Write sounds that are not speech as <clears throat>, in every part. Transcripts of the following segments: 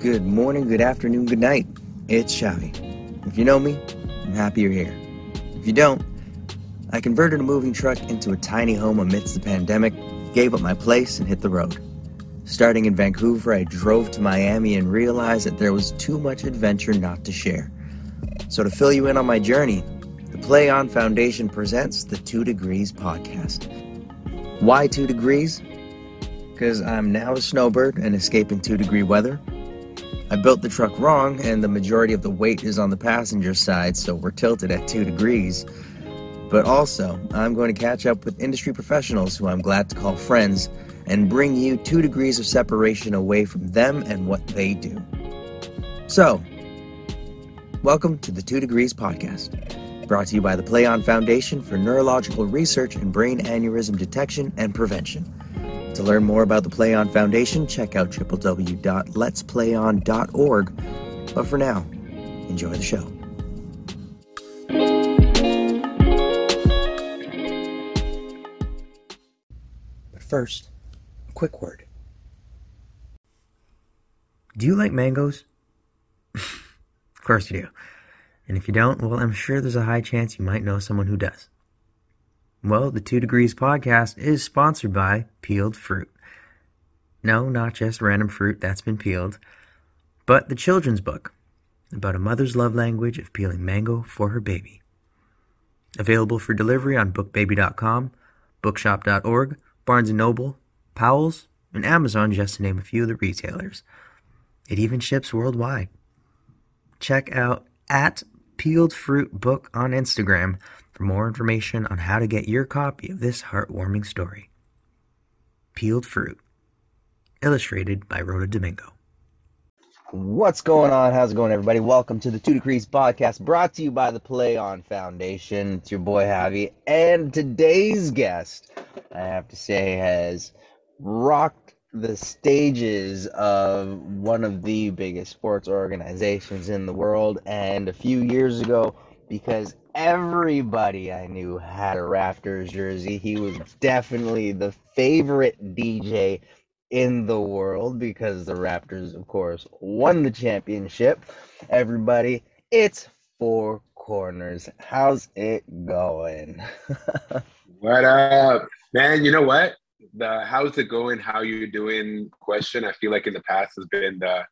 Good morning, good afternoon, good night. It's Xavi. If you know me, I'm happy you're here. If you don't, I converted a moving truck into a tiny home amidst the pandemic, gave up my place, and hit the road. Starting in Vancouver, I drove to Miami and realized that there was too much adventure not to share. So, to fill you in on my journey, the Play On Foundation presents the Two Degrees podcast. Why two degrees? Because I'm now a snowbird and escaping two degree weather. I built the truck wrong, and the majority of the weight is on the passenger side, so we're tilted at two degrees. But also, I'm going to catch up with industry professionals who I'm glad to call friends and bring you two degrees of separation away from them and what they do. So, welcome to the Two Degrees Podcast, brought to you by the Play On Foundation for Neurological Research and Brain Aneurysm Detection and Prevention. To learn more about the Play On Foundation, check out www.letsplayon.org. But for now, enjoy the show. But first, a quick word. Do you like mangoes? <laughs> of course you do. And if you don't, well, I'm sure there's a high chance you might know someone who does. Well, the Two Degrees podcast is sponsored by Peeled Fruit. No, not just random fruit that's been peeled, but the children's book about a mother's love language of peeling mango for her baby. Available for delivery on bookbaby.com, bookshop.org, Barnes & Noble, Powell's, and Amazon, just to name a few of the retailers. It even ships worldwide. Check out at Peeled Fruit Book on Instagram for more information on how to get your copy of this heartwarming story. Peeled Fruit, illustrated by Rhoda Domingo. What's going on? How's it going, everybody? Welcome to the Two Degrees podcast brought to you by the Play On Foundation. It's your boy Javi, and today's guest, I have to say, has rocked the stages of one of the biggest sports organizations in the world. And a few years ago, because everybody I knew had a Raptors jersey, he was definitely the favorite DJ in the world because the Raptors, of course, won the championship. Everybody, it's Four Corners. How's it going? <laughs> what up, man? You know what? The how's it going? How you doing? Question. I feel like in the past has been the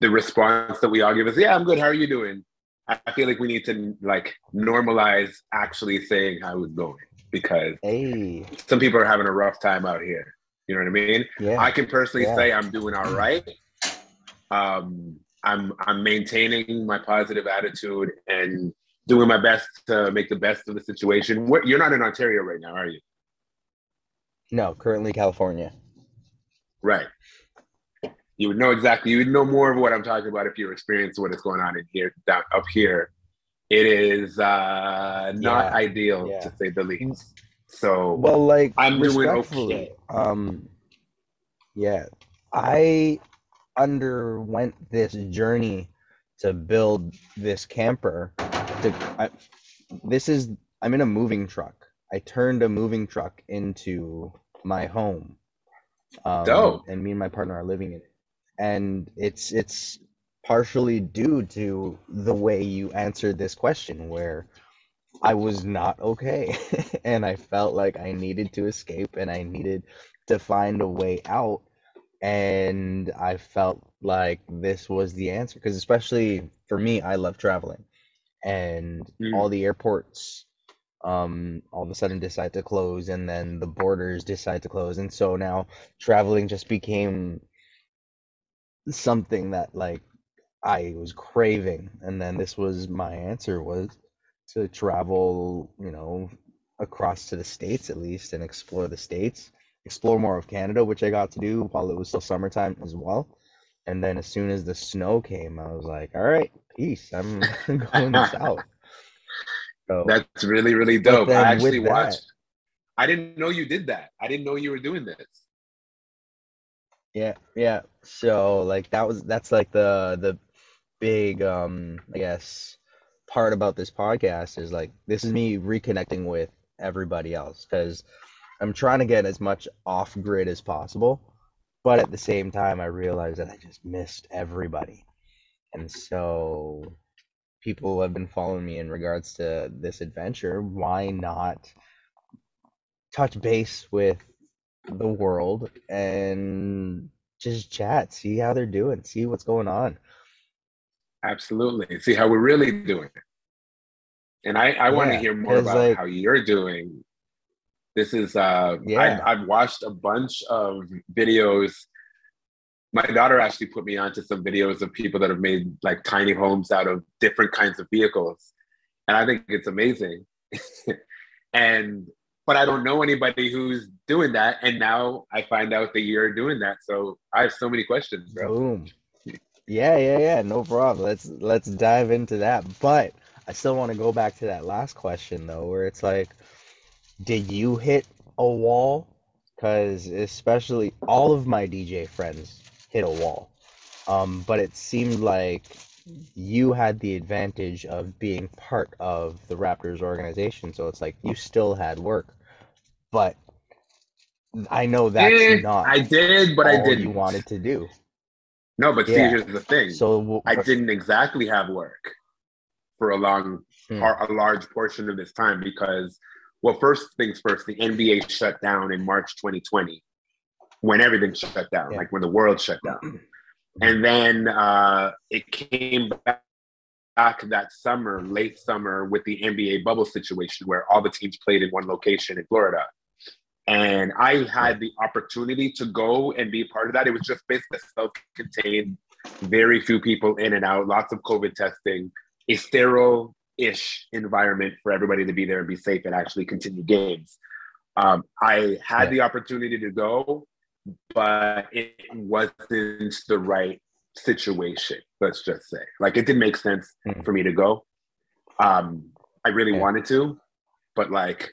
the response that we all give is, "Yeah, I'm good. How are you doing?" I feel like we need to like normalize actually saying how it's going because hey. some people are having a rough time out here. You know what I mean? Yeah. I can personally Yeah. say I'm doing all right. Um, I'm I'm maintaining my positive attitude and doing my best to make the best of the situation. What you're not in Ontario right now, are you? No, currently California. Right. You would know exactly. You would know more of what I'm talking about if you experienced what is going on in here, down up here. It is uh, not Yeah. ideal Yeah. to say the least. So Well, like I'm doing respectfully, okay. Um, yeah, I underwent this journey to build this camper. To I, this is I'm in a moving truck. I turned a moving truck into my home. Um, Dope. And me and my partner are living in it, and it's it's partially due to the way you answered this question, where I was not okay. <laughs> and I felt like I needed to escape and I needed to find a way out. And I felt like this was the answer because, especially for me, I love traveling. And Mm. all the airports um, all of a sudden decide to close, and then the borders decide to close. And so now traveling just became something that, like, I was craving. And then this was my answer was to travel, you know, across to the States at least and explore the States, explore more of Canada, which I got to do while it was still summertime as well. And then as soon as the snow came, I was like, all right, peace. I'm <laughs> going <laughs> south. So that's really really dope. I actually that- watched. I didn't know you did that. I didn't know you were doing this. yeah, yeah. So like that was that's like the the big um I guess part about this podcast is like this is me reconnecting with everybody else because I'm trying to get as much off grid as possible but at the same time, I realized that I just missed everybody. And so people have been following me in regards to this adventure. Why not touch base with the world and just chat, see how they're doing, see what's going on. Absolutely. See how we're really doing. And I, I yeah, want to hear more about like, how you're doing. This is uh yeah. I've, I've watched a bunch of videos. My daughter actually put me onto some videos of people that have made like tiny homes out of different kinds of vehicles. And I think it's amazing. <laughs> and but I don't know anybody who's doing that. And now I find out that you're doing that. So I have so many questions, bro. Boom. Yeah, yeah, yeah. No problem. Let's let's dive into that. But I still want to go back to that last question though, where it's like, did you hit a wall? Because especially all of my DJ friends hit a wall. Um, but it seemed like you had the advantage of being part of the Raptors organization, so it's like you still had work. But I know that's eh, not. I did, but I didn't. You wanted to do. No, but yeah. see, here's the thing. So I didn't exactly have work for a long, hmm. a large portion of this time because, well, first things first, the NBA shut down in March 2020 when everything shut down, yeah. like when the world shut down. And then uh, it came back, back that summer, late summer, with the NBA bubble situation where all the teams played in one location in Florida. And I had the opportunity to go and be part of that. It was just basically self contained, very few people in and out, lots of COVID testing, a sterile ish environment for everybody to be there and be safe and actually continue games. Um, I had the opportunity to go but it wasn't the right situation. Let's just say, like, it didn't make sense mm. for me to go. Um, I really wanted to, but like,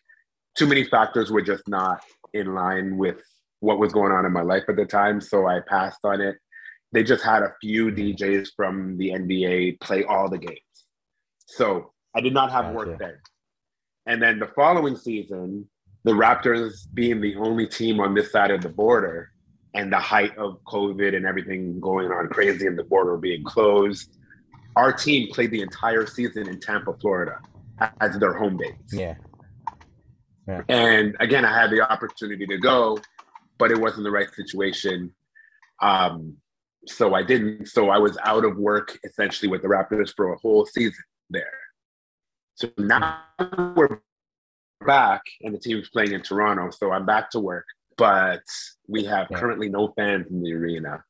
too many factors were just not in line with what was going on in my life at the time. So I passed on it. They just had a few hmm. DJs from the NBA play all the games. So I did not have work then. And then the following season, the Raptors being the only team on this side of the border and the height of COVID and everything going on crazy and the border being closed, our team played the entire season in Tampa, Florida as their home base. Yeah. yeah. And again, I had the opportunity to go, but it wasn't the right situation. Um, so I didn't. So I was out of work essentially with the Raptors for a whole season there. So now we're back and the team team's playing in Toronto. So I'm back to work, but we have yeah. currently no fans in the arena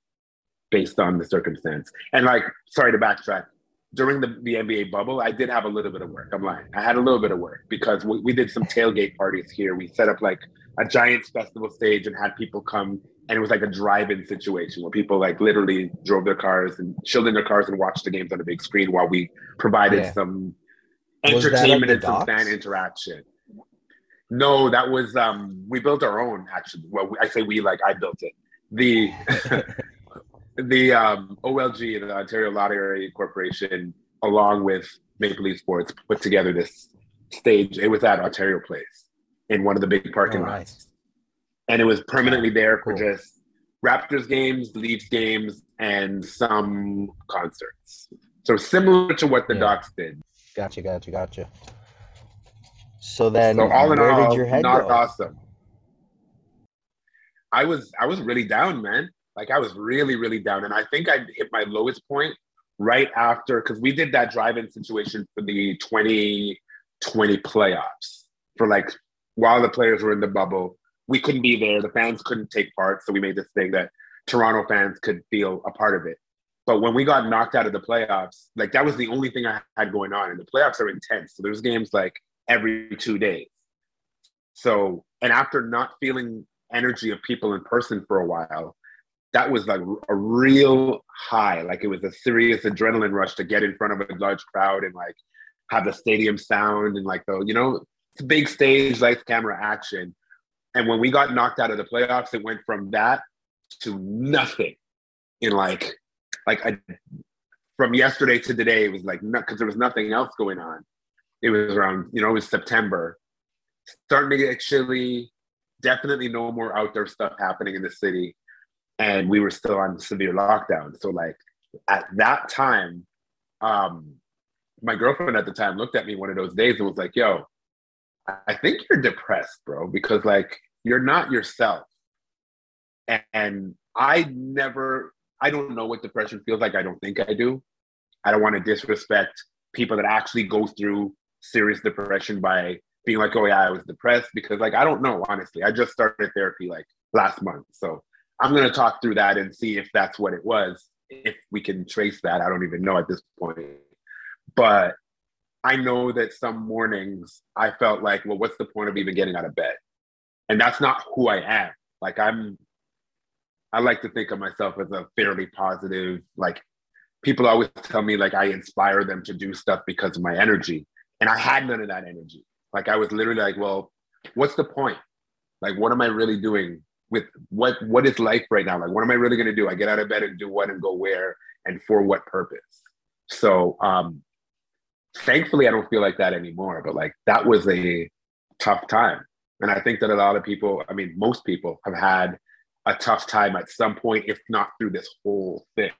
based on the circumstance. And like, sorry to backtrack. During the, the NBA bubble, I did have a little bit of work. I'm lying. I had a little bit of work because we, we did some tailgate parties here. We set up like a giant festival stage and had people come and it was like a drive-in situation where people like literally drove their cars and chilled in their cars and watched the games on a big screen while we provided yeah. some entertainment and some fan interaction. No, that was um we built our own actually. Well, I say we like I built it. The <laughs> the um, OLG, the Ontario Lottery Corporation, along with Maple Leaf Sports, put together this stage. It was at Ontario Place in one of the big parking oh, lots, nice. and it was permanently there for cool. just Raptors games, Leafs games, and some concerts. So similar to what the yeah. Docs did. Gotcha, gotcha, gotcha. So then, so all in where all, did your head not go? awesome. I was I was really down, man. Like I was really really down, and I think I hit my lowest point right after because we did that drive-in situation for the 2020 playoffs for like while the players were in the bubble. We couldn't be there. The fans couldn't take part, so we made this thing that Toronto fans could feel a part of it. But when we got knocked out of the playoffs, like that was the only thing I had going on. And the playoffs are intense. So there's games like every two days. So, and after not feeling energy of people in person for a while, that was like a real high. Like it was a serious adrenaline rush to get in front of a large crowd and like have the stadium sound and like the, you know, it's a big stage, lights, camera, action. And when we got knocked out of the playoffs, it went from that to nothing in like, like I, from yesterday to today, it was like, because there was nothing else going on it was around, you know, it was September. Starting to get chilly. Definitely no more outdoor stuff happening in the city. and we were still on severe lockdown. So like at that time, um, my girlfriend at the time looked at me one of those days and was like, "Yo, I think you're depressed, bro, because like you're not yourself." And I never, I don't know what depression feels like. I don't think I do. I don't want to disrespect people that actually go through serious depression by being like, oh yeah, I was depressed because like I don't know honestly. I just started therapy like last month, so I'm gonna talk through that and see if that's what it was. If we can trace that, I don't even know at this point. But I know that some mornings I felt like, well, what's the point of even getting out of bed? And that's not who I am. Like I'm I like to think of myself as a fairly positive, like people always tell me like I inspire them to do stuff because of my energy. And I had none of that energy. Like I was literally like, well, what's the point? Like, what am I really doing with what what is life right now? Like, what am I really gonna do? I get out of bed and do what and go where and for what purpose? So um thankfully I don't feel like that anymore. But like that was a tough time. And I think that a lot of people, I mean, most people have had a tough time at some point, if not through this whole thing.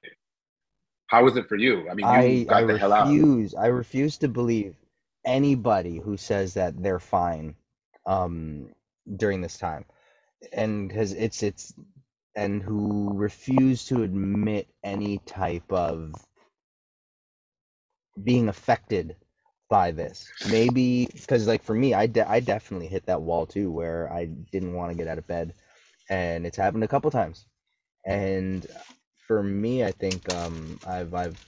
How was it for you? I mean, you I got I the hell out. refuse I refuse to believe anybody who says that they're fine um during this time. And because it's it's and who refuse to admit any type of being affected by this. Maybe because like for me, I de- I definitely hit that wall too where I didn't want to get out of bed, and it's happened a couple times. And for me, I think um I've I've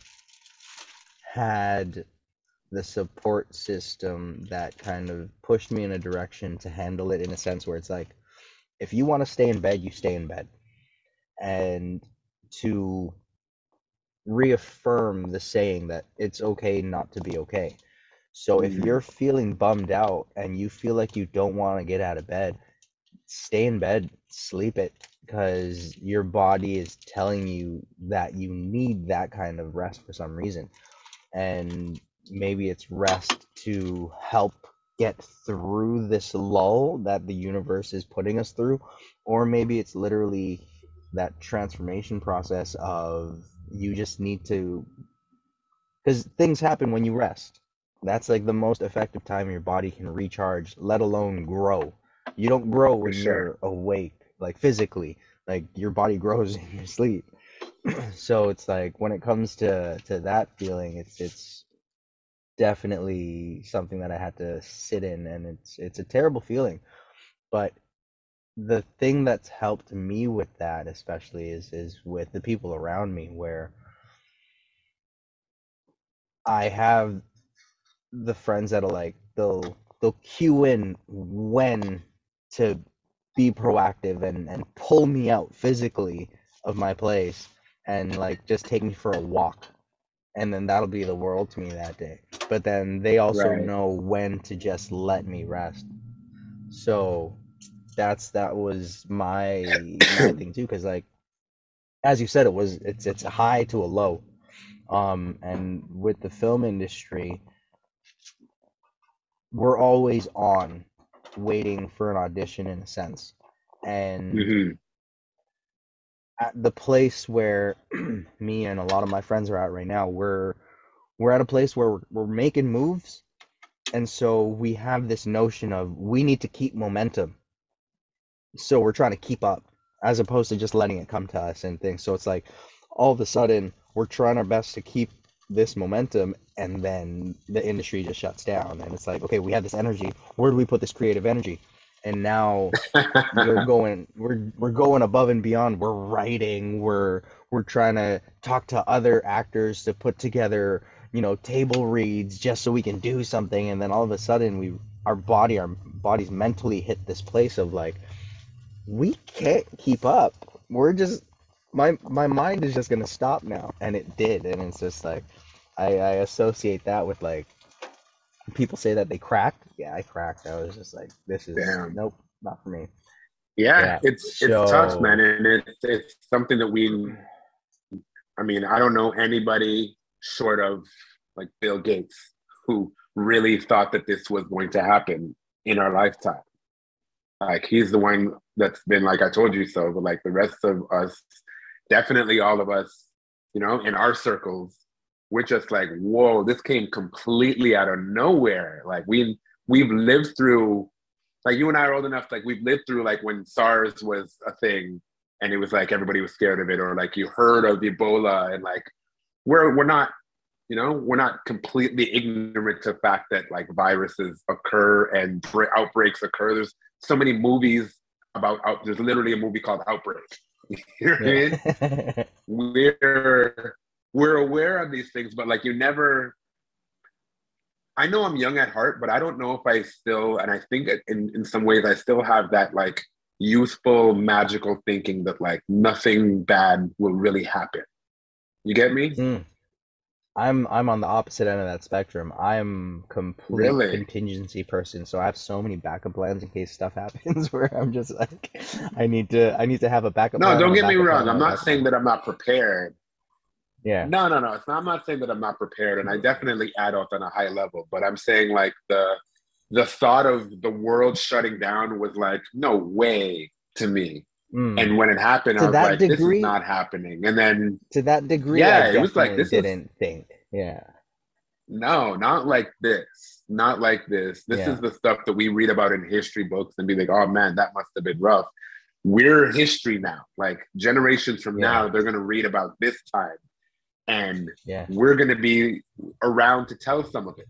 had the support system that kind of pushed me in a direction to handle it in a sense where it's like if you want to stay in bed, you stay in bed. And to reaffirm the saying that it's okay not to be okay. So if Mhm. you're feeling bummed out and you feel like you don't want to get out of bed, stay in bed, sleep it because your body is telling you that you need that kind of rest for some reason. And maybe it's rest to help get through this lull that the universe is putting us through, or maybe it's literally that transformation process of you just need to because things happen when you rest. That's like the most effective time your body can recharge, let alone grow. You don't grow when sure. you're awake, like physically. Like your body grows <laughs> in your sleep. <clears throat> so it's like when it comes to to that feeling, it's it's definitely something that I had to sit in, and it's it's a terrible feeling. But the thing that's helped me with that, especially, is is with the people around me, where I have the friends that are like they'll they'll cue in when to be proactive and and pull me out physically of my place and like just take me for a walk and then that'll be the world to me that day but then they also Right. know when to just let me rest so that's that was my my thing too because like as you said it was it's it's a high to a low um and with the film industry we're always on waiting for an audition in a sense and Mhm. At the place where <clears throat> me and a lot of my friends are at right now we're we're at a place where we're, we're making moves. And so we have this notion of we need to keep momentum. So we're trying to keep up as opposed to just letting it come to us and things. So it's like all of a sudden we're trying our best to keep this momentum and then the industry just shuts down. And it's like okay we have this energy. Where do we put this creative energy and now <laughs> we're going we're we're going above and beyond. We're writing we're we're trying to talk to other actors to put together you know table reads just so we can do something. And then all of a sudden we our body our bodies mentally hit this place of like we can't keep up. We're just my my mind is just gonna stop now. And it did. And it's just like i i associate that with like people say that they cracked yeah i cracked i was just like this is Damn. nope not for me yeah, Yeah. it's it's tough, man, and it's it's something that we. I mean, I don't know anybody short of like Bill Gates who really thought that this was going to happen in our lifetime. Like he's the one that's been like I told you so, but like the rest of us definitely all of us, you know, in our circles, we're just like, whoa, this came completely out of nowhere. Like we we've lived through like you and I are old enough, like we've lived through like when SARS was a thing and it was like everybody was scared of it, or like you heard of Ebola and like we're we're not, you know, we're not completely ignorant to the fact that like viruses occur and outbreaks occur. There's so many movies about out there's literally a movie called Outbreak. <laughs> You know yeah. I mean? <laughs> we're we're aware of these things, but like you never I know I'm young at heart, but I don't know if I still, and I think in, in some ways I still have that like youthful, magical thinking that like nothing bad will really happen. You get me? Mm. I'm I'm on the opposite end of that spectrum. I'm complete really? contingency person, so I have so many backup plans in case stuff <laughs> happens. Where I'm just like, I need to I need to have a backup. No, don't get me wrong. I'm not saying that I'm not prepared. Yeah. No, no, no. It's not, I'm not saying that I'm not prepared, and I definitely adult on a high level. But I'm saying like the the thought of the world shutting down was like no way to me. Mm. And when it happened, to I was like, degree, "This is not happening." And then to that degree, yeah, it was like this didn't was, think, yeah. No, not like this. Not like this. This yeah. is the stuff that we read about in history books and be like, "Oh man, that must have been rough." We're history now. Like generations from yeah. now, they're gonna read about this time and yeah. we're going to be around to tell some of it.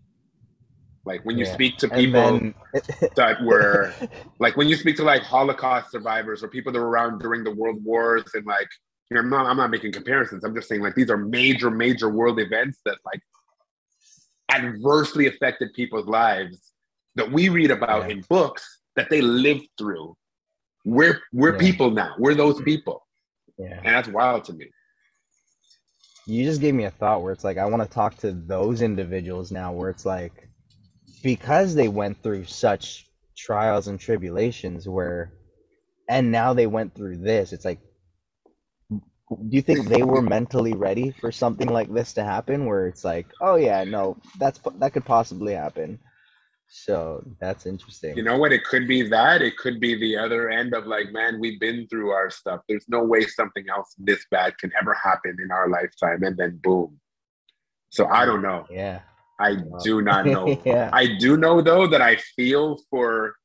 Like when you yeah. speak to people then... <laughs> that were <laughs> like when you speak to like holocaust survivors or people that were around during the world wars and like you know I'm not, I'm not making comparisons. I'm just saying like these are major major world events that like adversely affected people's lives that we read about yeah. in books that they lived through. We're we're people now. We're those people. Yeah. And that's wild to me you just gave me a thought where it's like I want to talk to those individuals now where it's like because they went through such trials and tribulations where and now they went through this it's like do you think they were mentally ready for something like this to happen where it's like oh yeah no that's that could possibly happen so that's interesting. You know what? It could be that. It could be the other end of like, man, we've been through our stuff. There's no way something else this bad can ever happen in our lifetime. And then boom. So I don't know. Yeah. I do not <laughs> know. yeah. I do know though that I feel for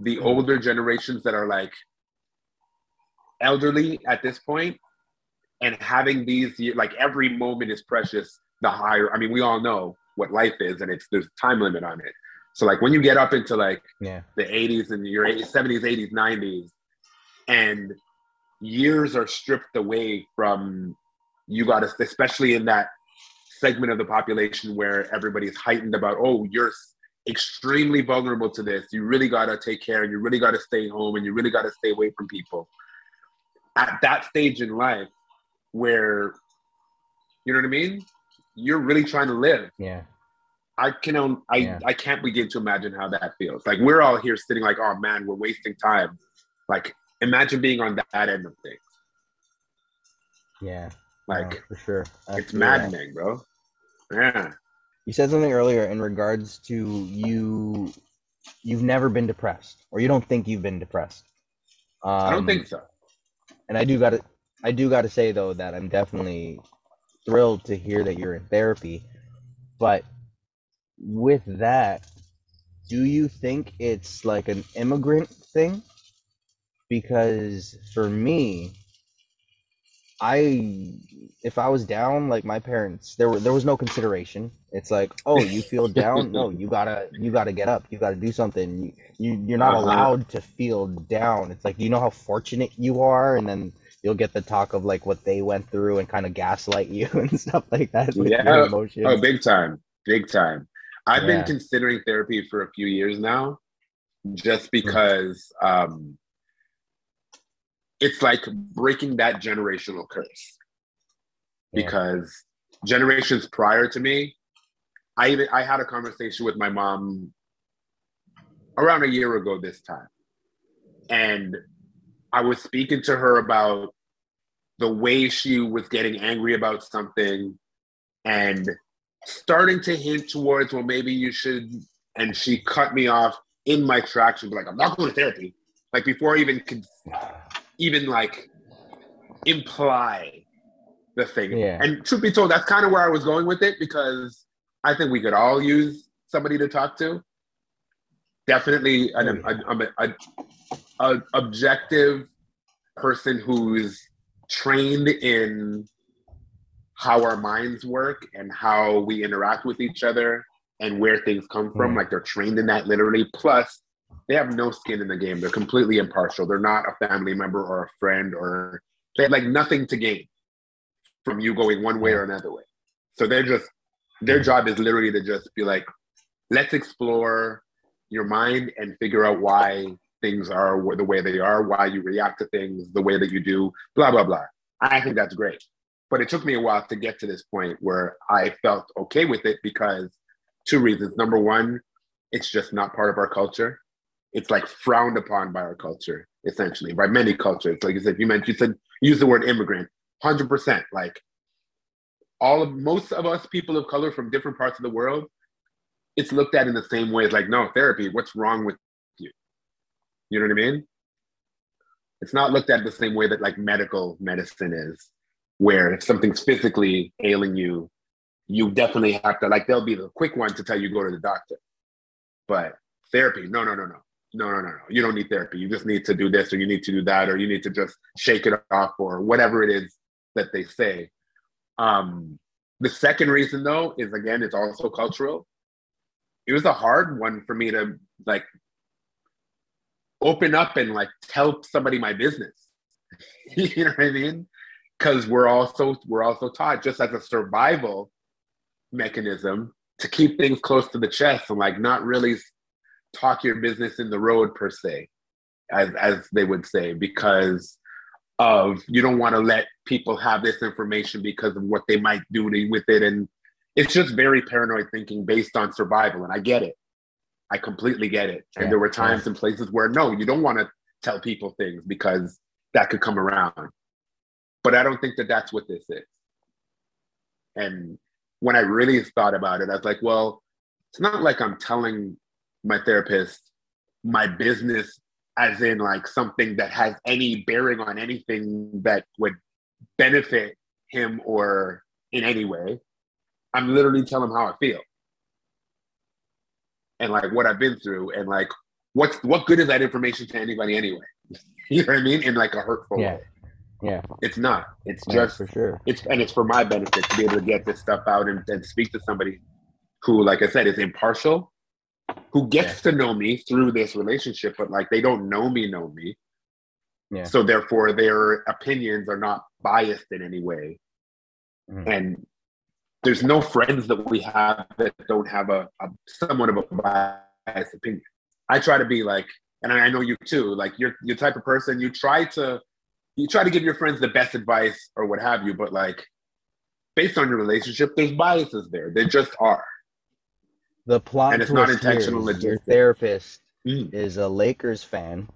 the mm-hmm. older generations that are like elderly at this point and having these like every moment is precious the higher i mean we all know what life is and it's there's a time limit on it so like when you get up into like yeah. the 80s and your 80s, 70s, 80s, 90s, and years are stripped away from you got to, especially in that segment of the population where everybody's heightened about, oh, you're extremely vulnerable to this. You really got to take care and you really got to stay home and you really got to stay away from people. At that stage in life where, you know what I mean? You're really trying to live. Yeah. I can own, I yeah. I can't begin to imagine how that feels. Like we're all here sitting like, oh man, we're wasting time. Like imagine being on that end of things. Yeah. Like no, for sure. That's, it's maddening, bro. Yeah. You said something earlier in regards to you you've never been depressed or you don't think you've been depressed. Um, I don't think um, so. And I do got to I do got to say though that I'm definitely thrilled to hear that you're in therapy. But with that, do you think it's like an immigrant thing? Because for me, I if I was down, like my parents, there were there was no consideration. It's like, oh, you feel <laughs> down? no, you gotta you gotta get up. You gotta do something. You, you you're not uh-huh. allowed to feel down. It's like you know how fortunate you are, and then you'll get the talk of like what they went through and kind of gaslight you <laughs> and stuff like that. yeah. Oh, big time, big time. I've yeah. been considering therapy for a few years now, just because um, it's like breaking that generational curse. Yeah. Because generations prior to me, I even I had a conversation with my mom around a year ago this time, and I was speaking to her about the way she was getting angry about something and starting to hint towards, well, maybe you should. And she cut me off in my tracks and be like, I'm not going to therapy. Like before I even could even like imply the thing. Yeah. And truth be told, that's kind of where I was going with it because I think we could all use somebody to talk to. Definitely an, Oh, a, a, a, a objective person who's trained in how our minds work and how we interact with each other and where things come from. Yeah. Like they're trained in that literally. Plus, they have no skin in the game. They're completely impartial. They're not a family member or a friend or they have like nothing to gain from you going one way or another way. So they're just their job is literally to just be like, let's explore your mind and figure out why things are the way they are, why you react to things the way that you do, blah blah blah. I think that's great. But it took me a while to get to this point where I felt okay with it because two reasons. Number one, it's just not part of our culture. It's like frowned upon by our culture, essentially, by many cultures. Like you said, you mentioned, you said, use the word immigrant, 100%. Like all of, most of us people of color from different parts of the world, it's looked at in the same way as like, no, therapy, what's wrong with you? You know what I mean? It's not looked at the same way that like medical medicine is, where if something's physically ailing you, you definitely have to like they'll be the quick one to tell you go to the doctor. But therapy, no, no, no, no. No, no, no, no. You don't need therapy. You just need to do this or you need to do that or you need to just shake it off or whatever it is that they say. Um, the second reason though is again, it's also cultural. It was a hard one for me to like open up and like tell somebody my business. <laughs> you know what I mean? Because we're also we're also taught just as a survival mechanism to keep things close to the chest and like not really talk your business in the road per se, as as they would say, because of you don't want to let people have this information because of what they might do to, with it and it's just very paranoid thinking based on survival and i get it. I completely get it. And Yeah, there were times and places where no you don't want to tell people things because that could come around but i don't think that that's what this is and when i really thought about it i was like well it's not like i'm telling my therapist my business as in like something that has any bearing on anything that would benefit him or in any way. I'm literally telling him how I feel and like what I've been through and like what's what good is that information to anybody anyway? <laughs> you know what I mean? In like a hurtful Yeah. way. Yeah, It's not. It's yeah, just for sure. it's and it's for my benefit to be able to get this stuff out and, and speak to somebody who, like I said, is impartial, who gets to know me through this relationship, but like they don't know me, know me. Yeah. So therefore, their opinions are not biased in any way, Mhm. and there's no friends that we have that don't have a, a somewhat of a biased opinion. I try to be like, and I know you too. Like you're you're the type of person you try to you try to give your friends the best advice or what have you, but like based on your relationship, there's biases there. There just are. The plot And it's not intentional, is your therapist Mm. is a Lakers fan,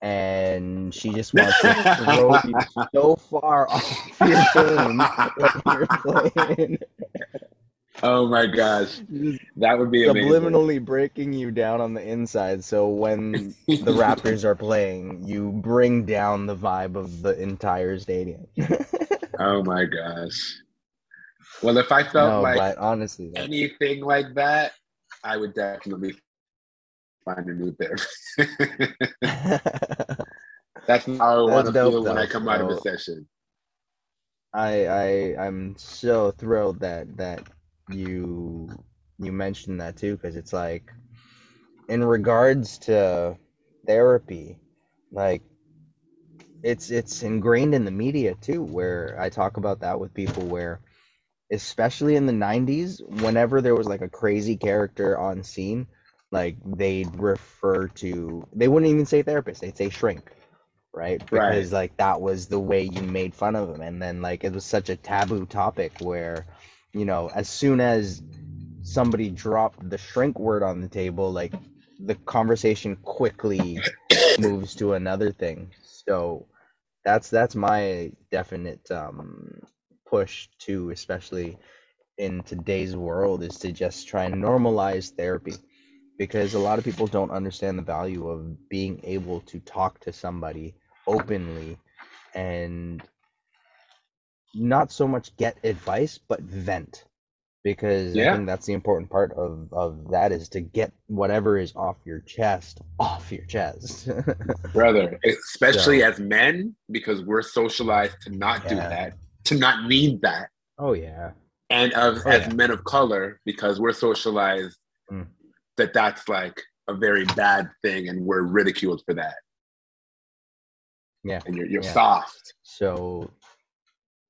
and she just <laughs> wants to throw you so far off your <laughs> game when you're playing, oh my gosh, that would be amazing. subliminally breaking you down on the inside. So when the <laughs> Raptors are playing, you bring down the vibe of the entire stadium. <laughs> Oh my gosh. Well, if I felt no, like honestly, that, anything like that, I would definitely find a new therapist. <laughs> That's how I want to feel when I come out of a session. I I I'm so thrilled that that you you mentioned that too because it's like in regards to therapy like it's it's ingrained in the media too where I talk about that with people where especially in the 90s whenever there was like a crazy character on scene like they'd refer to they wouldn't even say therapist they'd say shrink right Right. because like that was the way you made fun of them and then like it was such a taboo topic where you know as soon as somebody dropped the shrink word on the table like the conversation quickly <coughs> moves to another thing. So that's that's my definite um push to, especially in today's world is to just try and normalize therapy. Because a lot of people don't understand the value of being able to talk to somebody openly and not so much get advice, but vent. Because I think that's the important part of, of that is to get whatever is off your chest <laughs> off your chest. brother. Especially So, as men, because we're socialized to not do that, to not need that. Oh yeah. And of Oh as yeah. men of color, because we're socialized Mm. that that's like a very bad thing and we're ridiculed for that. Yeah. And you're you're Yeah. soft. So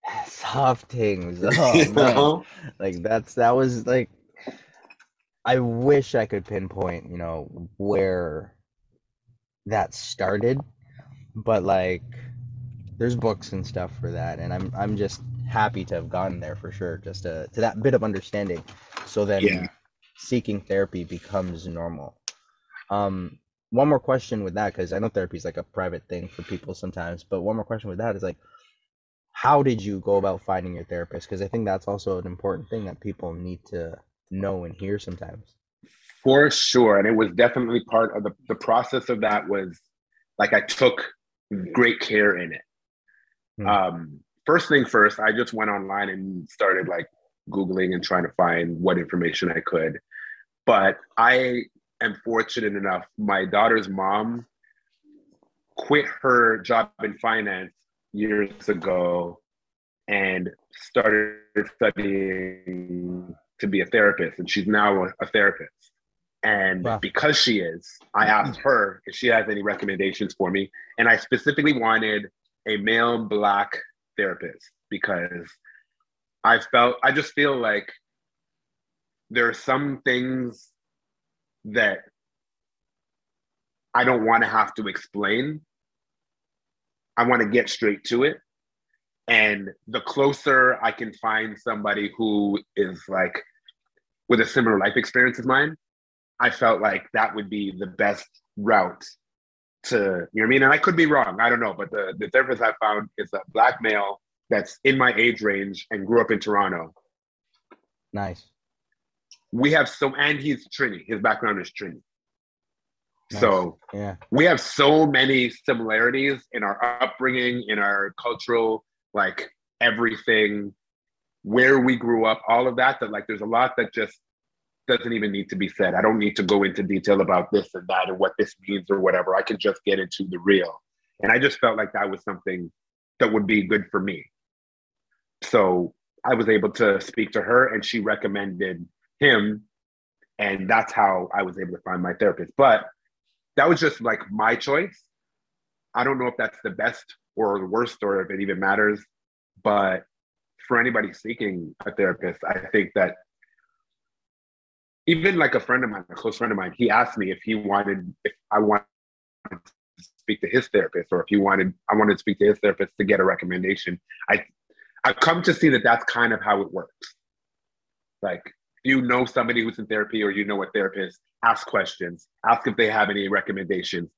<sighs> soft things. <laughs> Oh know? Like that's that was like I wish I could pinpoint, you know, where that started, but like there's books and stuff for that and I'm I'm just happy to have gotten there for sure, just to to that bit of understanding. So Yeah. then seeking therapy becomes normal. Um one more question with that because I know therapy is like a private thing for people sometimes, but one more question with that is like how did you go about finding your therapist? Because I think that's also an important thing that people need to know and hear sometimes. For sure. And it was definitely part of the, the process of that was like I took great care in it. Hmm. Um, first thing first, I just went online and started like Googling and trying to find what information I could. But I am fortunate enough, my daughter's mom quit her job in finance years ago and started studying to be a therapist. And she's now a, therapist. And Wow. because she is, I asked her if she has any recommendations for me. And I specifically wanted a male black therapist because I felt, I just feel like there are some things that I don't want to have to explain. I want to get straight to it. And the closer I can find somebody who is like with a similar life experience as mine, I felt like that would be the best route to, you know what I mean? And I could be wrong. I don't know. But the, the therapist I found is a black male that's in my age range and grew up in Toronto. Nice. We have so, and he's Trini. His background is Trini. Nice. So Yeah. we have so many similarities in our upbringing, in our cultural, like everything, where we grew up, all of that, that like there's a lot that just doesn't even need to be said. I don't need to go into detail about this and that and what this means or whatever. I can just get into the real. And I just felt like that was something that would be good for me. So I was able to speak to her and she recommended him. And that's how I was able to find my therapist. But that was just like my choice. I don't know if that's the best or the worst or if it even matters. But for anybody seeking a therapist, I think that even like a friend of mine, a close friend of mine, he asked me if he wanted, if I wanted to speak to his therapist or if he wanted, I wanted to speak to his therapist to get a recommendation. I, I've come to see that that's kind of how it works. Like, you know somebody who's in therapy or you know a therapist, ask questions, ask if they have any recommendations,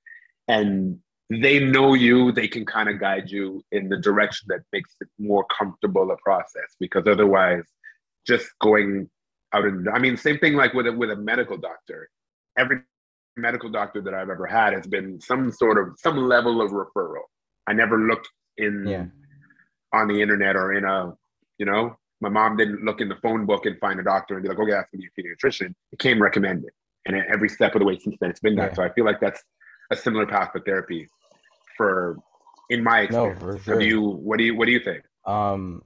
and they know you, they can kind of guide you in the direction that makes it more comfortable a process. Because otherwise, just going out and I mean, same thing like with a, with a medical doctor. Every medical doctor that I've ever had has been some sort of some level of referral. I never looked in Yeah. on the internet or in a, you know, my mom didn't look in the phone book and find a doctor and be like, okay, that's gonna be a pediatrician. It came recommended. And at every step of the way since then, it's been that. Yeah. So I feel like that's a similar path for therapy for in my No, experience. for sure. do you what do you what do you think? Um,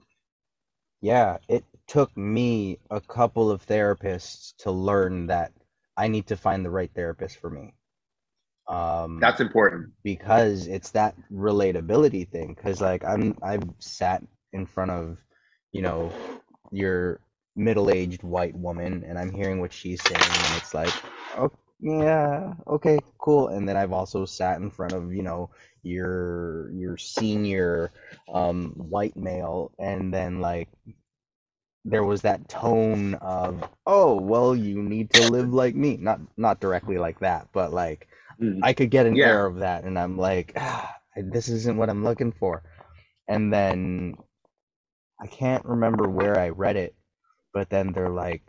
yeah, it took me a couple of therapists to learn that I need to find the right therapist for me. Um, That's important. because it's that relatability thing. Because like I'm, I've sat in front of, you know, your middle-aged white woman, and I'm hearing what she's saying, and it's like, oh yeah, okay, cool. And then I've also sat in front of, you know, your your senior um white male, and then like there was that tone of, oh well, you need to live like me. Not not directly like that, but like. Mhm. I could get an Yeah. air of that, and I'm like, ah, this isn't what I'm looking for. And then I can't remember where I read it, but then they're like,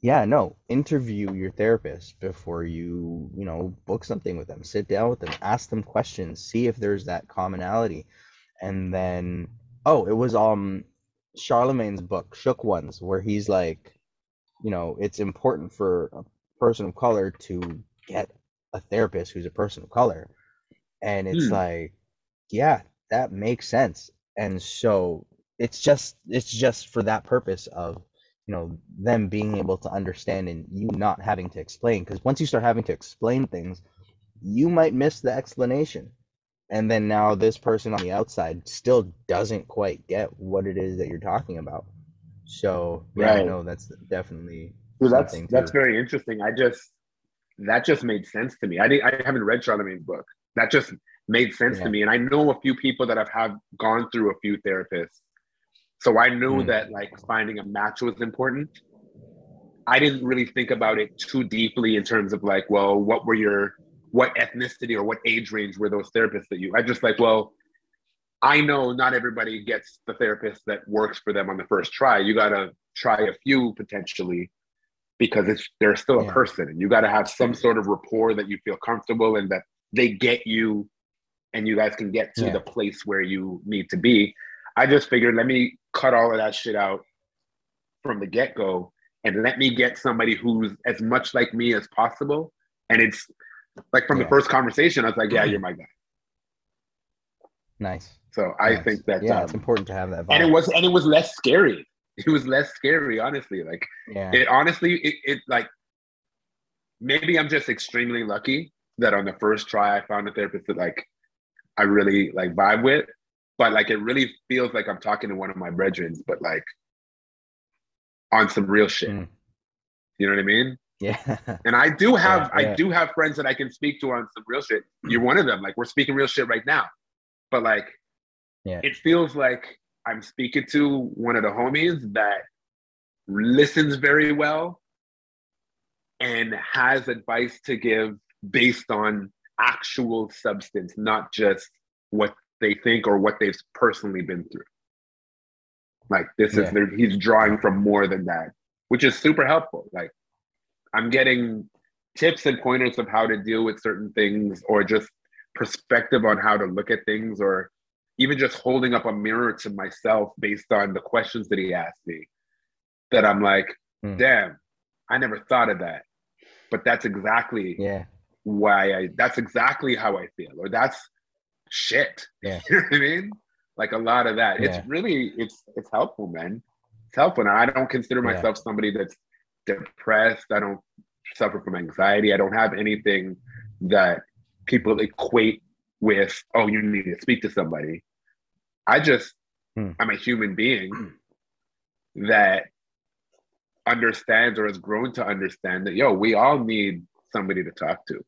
yeah, no, interview your therapist before you, you know, book something with them. Sit down with them, ask them questions, see if there's that commonality. And then, Oh, it was um Charlamagne's book, Shook Ones, where he's like, you know, it's important for a person of color to get a therapist who's a person of color. And it's Hmm. like, yeah, that makes sense. And so it's just it's just for that purpose of, you know, them being able to understand and you not having to explain. Because once you start having to explain things, you might miss the explanation. And then now this person on the outside still doesn't quite get what it is that you're talking about. So yeah, Right. no, that's definitely So that's that's very interesting. I just that just made sense to me. I didn't, I haven't read Charlamagne's book. That just made sense Yeah. to me, and I know a few people that have have gone through a few therapists, so I knew Mm. that like finding a match was important. I didn't really think about it too deeply in terms of like, well, what were your what ethnicity or what age range were those therapists that you? I just like, well, I know not everybody gets the therapist that works for them on the first try. You got to try a few potentially because it's they're still a Yeah. person and you got to have some sort of rapport that you feel comfortable and that they get you and you guys can get to Yeah. the place where you need to be. I just figured let me cut all of that shit out from the get-go and let me get somebody who's as much like me as possible and it's like from Yeah. the first conversation I was like yeah you're my guy. Nice. So I nice. think that yeah, um, it's important to have that vibe. and it was and it was less scary. <laughs> It was less scary honestly like yeah. it honestly it, it like maybe i'm just extremely lucky that on the first try i found a therapist that like i really like vibe with but like it really feels like i'm talking to one of my brethren but like on some real shit Mm. you know what i mean yeah. and i do have Yeah, yeah. i do have friends that i can speak to on some real shit you're one of them like we're speaking real shit right now but like Yeah. it feels like i'm speaking to one of the homies that listens very well and has advice to give based on actual substance not just what they think or what they've personally been through like this Yeah. is he's drawing from more than that which is super helpful like i'm getting tips and pointers of how to deal with certain things or just perspective on how to look at things or even just holding up a mirror to myself based on the questions that he asked me that i'm like Hmm. damn i never thought of that but that's exactly Yeah. Why i that's exactly how i feel or that's shit <laughs> Yeah. you know what i mean like a lot of that Yeah. it's really it's it's helpful man it's helpful and i don't consider Yeah. myself somebody that's depressed i don't suffer from anxiety i don't have anything that people equate with oh you need to speak to somebody i just Hmm. i'm a human being that understands or has grown to understand that yo we all need somebody to talk to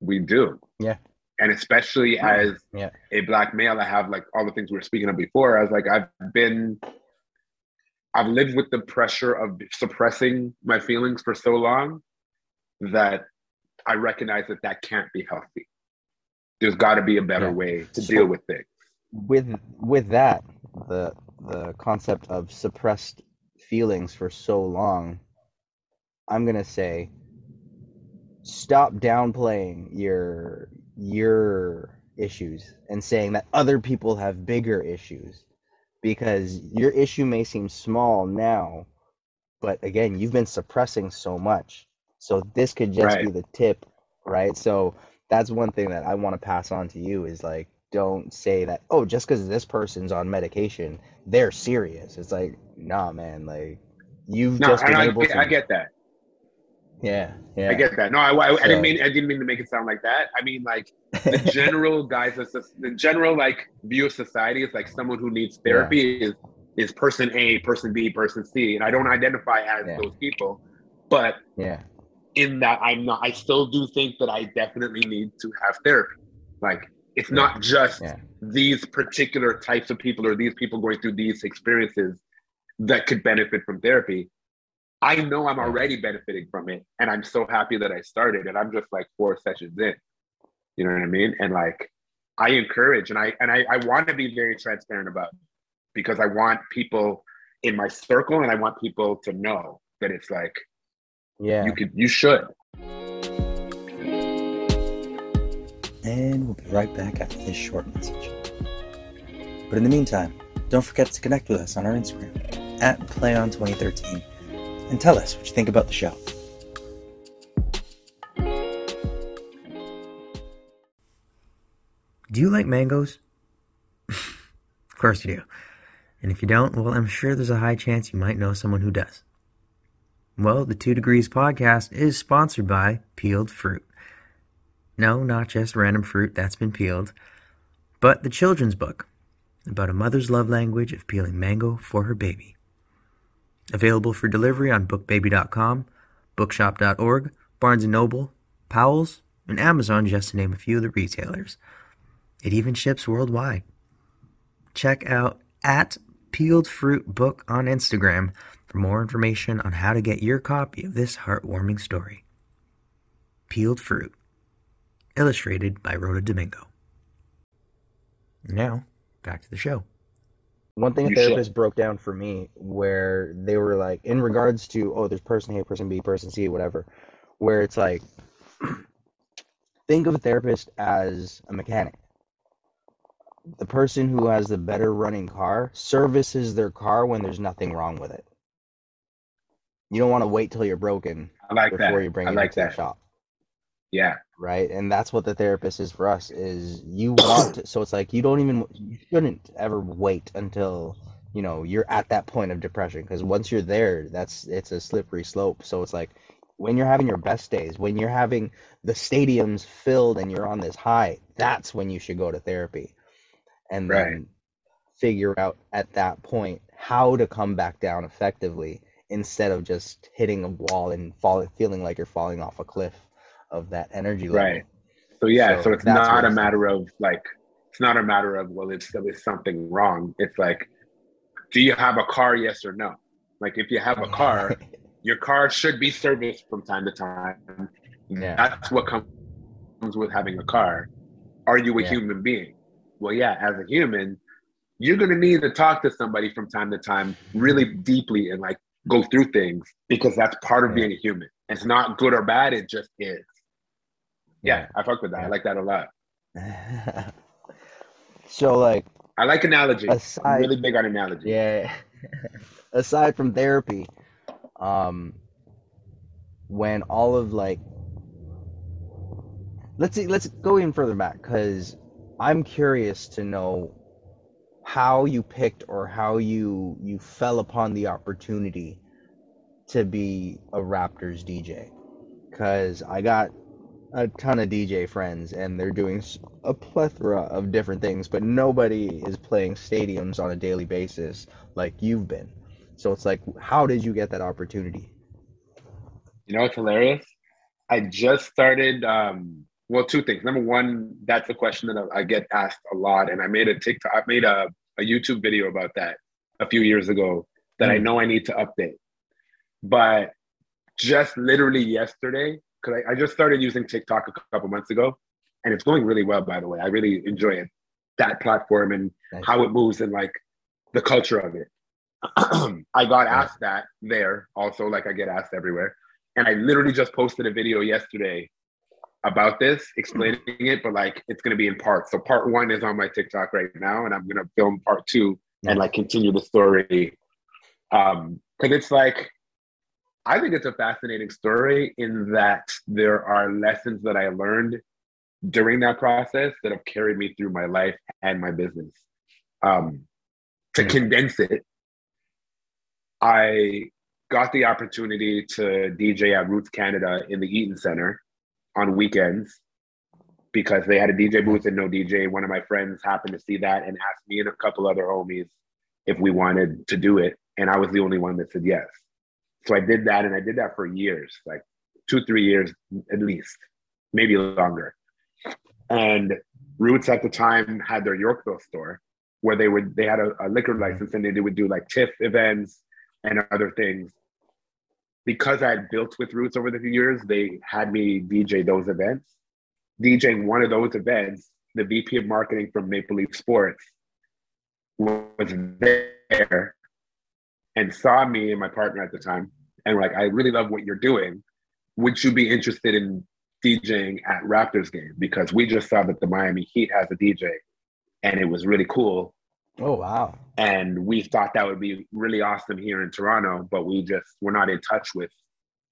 we do Yeah. and especially as Yeah. a black male i have like all the things we were speaking of before i was like i've been i've lived with the pressure of suppressing my feelings for so long that i recognize that that can't be healthy there's got to be a better Yeah. way to So- deal with things with with that the the concept of suppressed feelings for so long i'm to say stop downplaying your your issues and saying that other people have bigger issues because your issue may seem small now but again you've been suppressing so much. So this could just Right. be the tip right? So that's one thing that i want to pass on to you is like don't say that oh just because this person's on medication they're serious. It's like nah man like you've no just been I, able get, to I get that yeah yeah I get that. No, I, I, I didn't mean I didn't mean to make it sound like that. I mean like the <laughs> general guys, the, the general like view of society is like someone who needs therapy is is person A, person B, person C, and I don't identify as Yeah. those people, but yeah in that I'm not. I still do think that I definitely need to have therapy. Like it's not just yeah these particular types of people or these people going through these experiences that could benefit from therapy. I know I'm already benefiting from it, and I'm so happy that I started. And I'm just like four sessions in. You know what I mean? And like, I encourage, and I and I, I want to be very transparent about it because I want people in my circle, and I want people to know that it's like yeah you could, you should. And we'll be right back after this short message. But in the meantime, don't forget to connect with us on our Instagram at PlayOn2013 and tell us what you think about the show. Do you like mangoes? <laughs> of course you do. And if you don't, well, I'm sure there's a high chance you might know someone who does. Well, the Two Degrees podcast is sponsored by Peeled Fruit. No, not just random fruit that's been peeled, but the children's book about a mother's love language of peeling mango for her baby. Available for delivery on bookbaby.com, bookshop.org, Barnes & Noble, Powell's, and Amazon, just to name a few of the retailers. It even ships worldwide. Check out at Peeled Fruit Book on Instagram for more information on how to get your copy of this heartwarming story. Peeled Fruit, illustrated by Rhoda Domingo. Now, back to the show. One thing a therapist broke down for me where they were like, in regards to, oh, there's person A, person B, person C, whatever, where it's like, <clears throat> think of a therapist as a mechanic. The person who has the better running car services their car when there's nothing wrong with it. You don't want to wait till you're broken I like before that. you bring I it like into the shop. Yeah. Right? And that's what the therapist is for us is you want to, so it's like you don't even you shouldn't ever wait until you know you're at that point of depression because once you're there that's it's a slippery slope. So it's like when you're having your best days when you're having the stadiums filled and you're on this high that's when you should go to therapy. And then figure out at that point how to come back down effectively instead of just hitting a wall and falling feeling like you're falling off a cliff of that energy level. Right. So yeah, So so, it's not a matter of like it's not a matter of well, it's there's something wrong. It's like, do you have a car? Yes or no. Like if you have a <laughs> car, your car should be serviced from time to time. Yeah. That's what comes with having a car. Are you a Yeah. human being? Well, yeah, as a human, you're gonna need to talk to somebody from time to time, really deeply, and like go through things because that's part of Yeah. being a human. It's not good or bad; it just is. Yeah, I fuck with that. I like that a lot. <laughs> so like I like analogy. I'm really big on analogy. yeah <laughs> aside from therapy um when all of like let's see let's go even further back because i'm curious to know how you picked or how you you fell upon the opportunity to be a raptors dj because i got a ton of dj friends and they're doing a plethora of different things but nobody is playing stadiums on a daily basis like you've been so it's like how did you get that opportunity You know what's hilarious? I just started. Um, well, two things. Number one, that's a question that I get asked a lot, and I made a TikTok. I made a, a YouTube video about that a few years ago that I Mm. know I need to update. But just literally yesterday, because I, I just started using TikTok a couple months ago, and it's going really well. By the way, I really enjoy it. That platform and Nice. how it moves and like the culture of it. <clears throat> I got asked that there also, like I get asked everywhere. And I literally just posted a video yesterday about this, explaining it, but like it's gonna be in parts. So part one is on my TikTok right now, and I'm gonna film part two and like continue the story. Um, because it's like I think it's a fascinating story in that there are lessons that I learned during that process that have carried me through my life and my business. Um, to Mm. condense it, I got the opportunity to DJ at Roots Canada in the Eaton Center on weekends because they had a DJ booth and no DJ. One of my friends happened to see that and asked me and a couple other homies if we wanted to do it. And I was the only one that said yes. So I did that and I did that for years, like two, three years at least, maybe longer. And Roots at the time had their Yorkville store where they would they had a, a liquor mm-hmm. license and they would do like TIFF events and other things. Because I had built with Roots over the few years, they had me DJ those events. DJing one of those events, the VP of marketing from Maple Leaf Sports was there and saw me and my partner at the time and were like, I really love what you're doing. Would you be interested in DJing at Raptors game? Because we just saw that the Miami Heat has a DJ and it was really cool. Oh wow. And we thought that would be really awesome here in Toronto, but we just we're not in touch with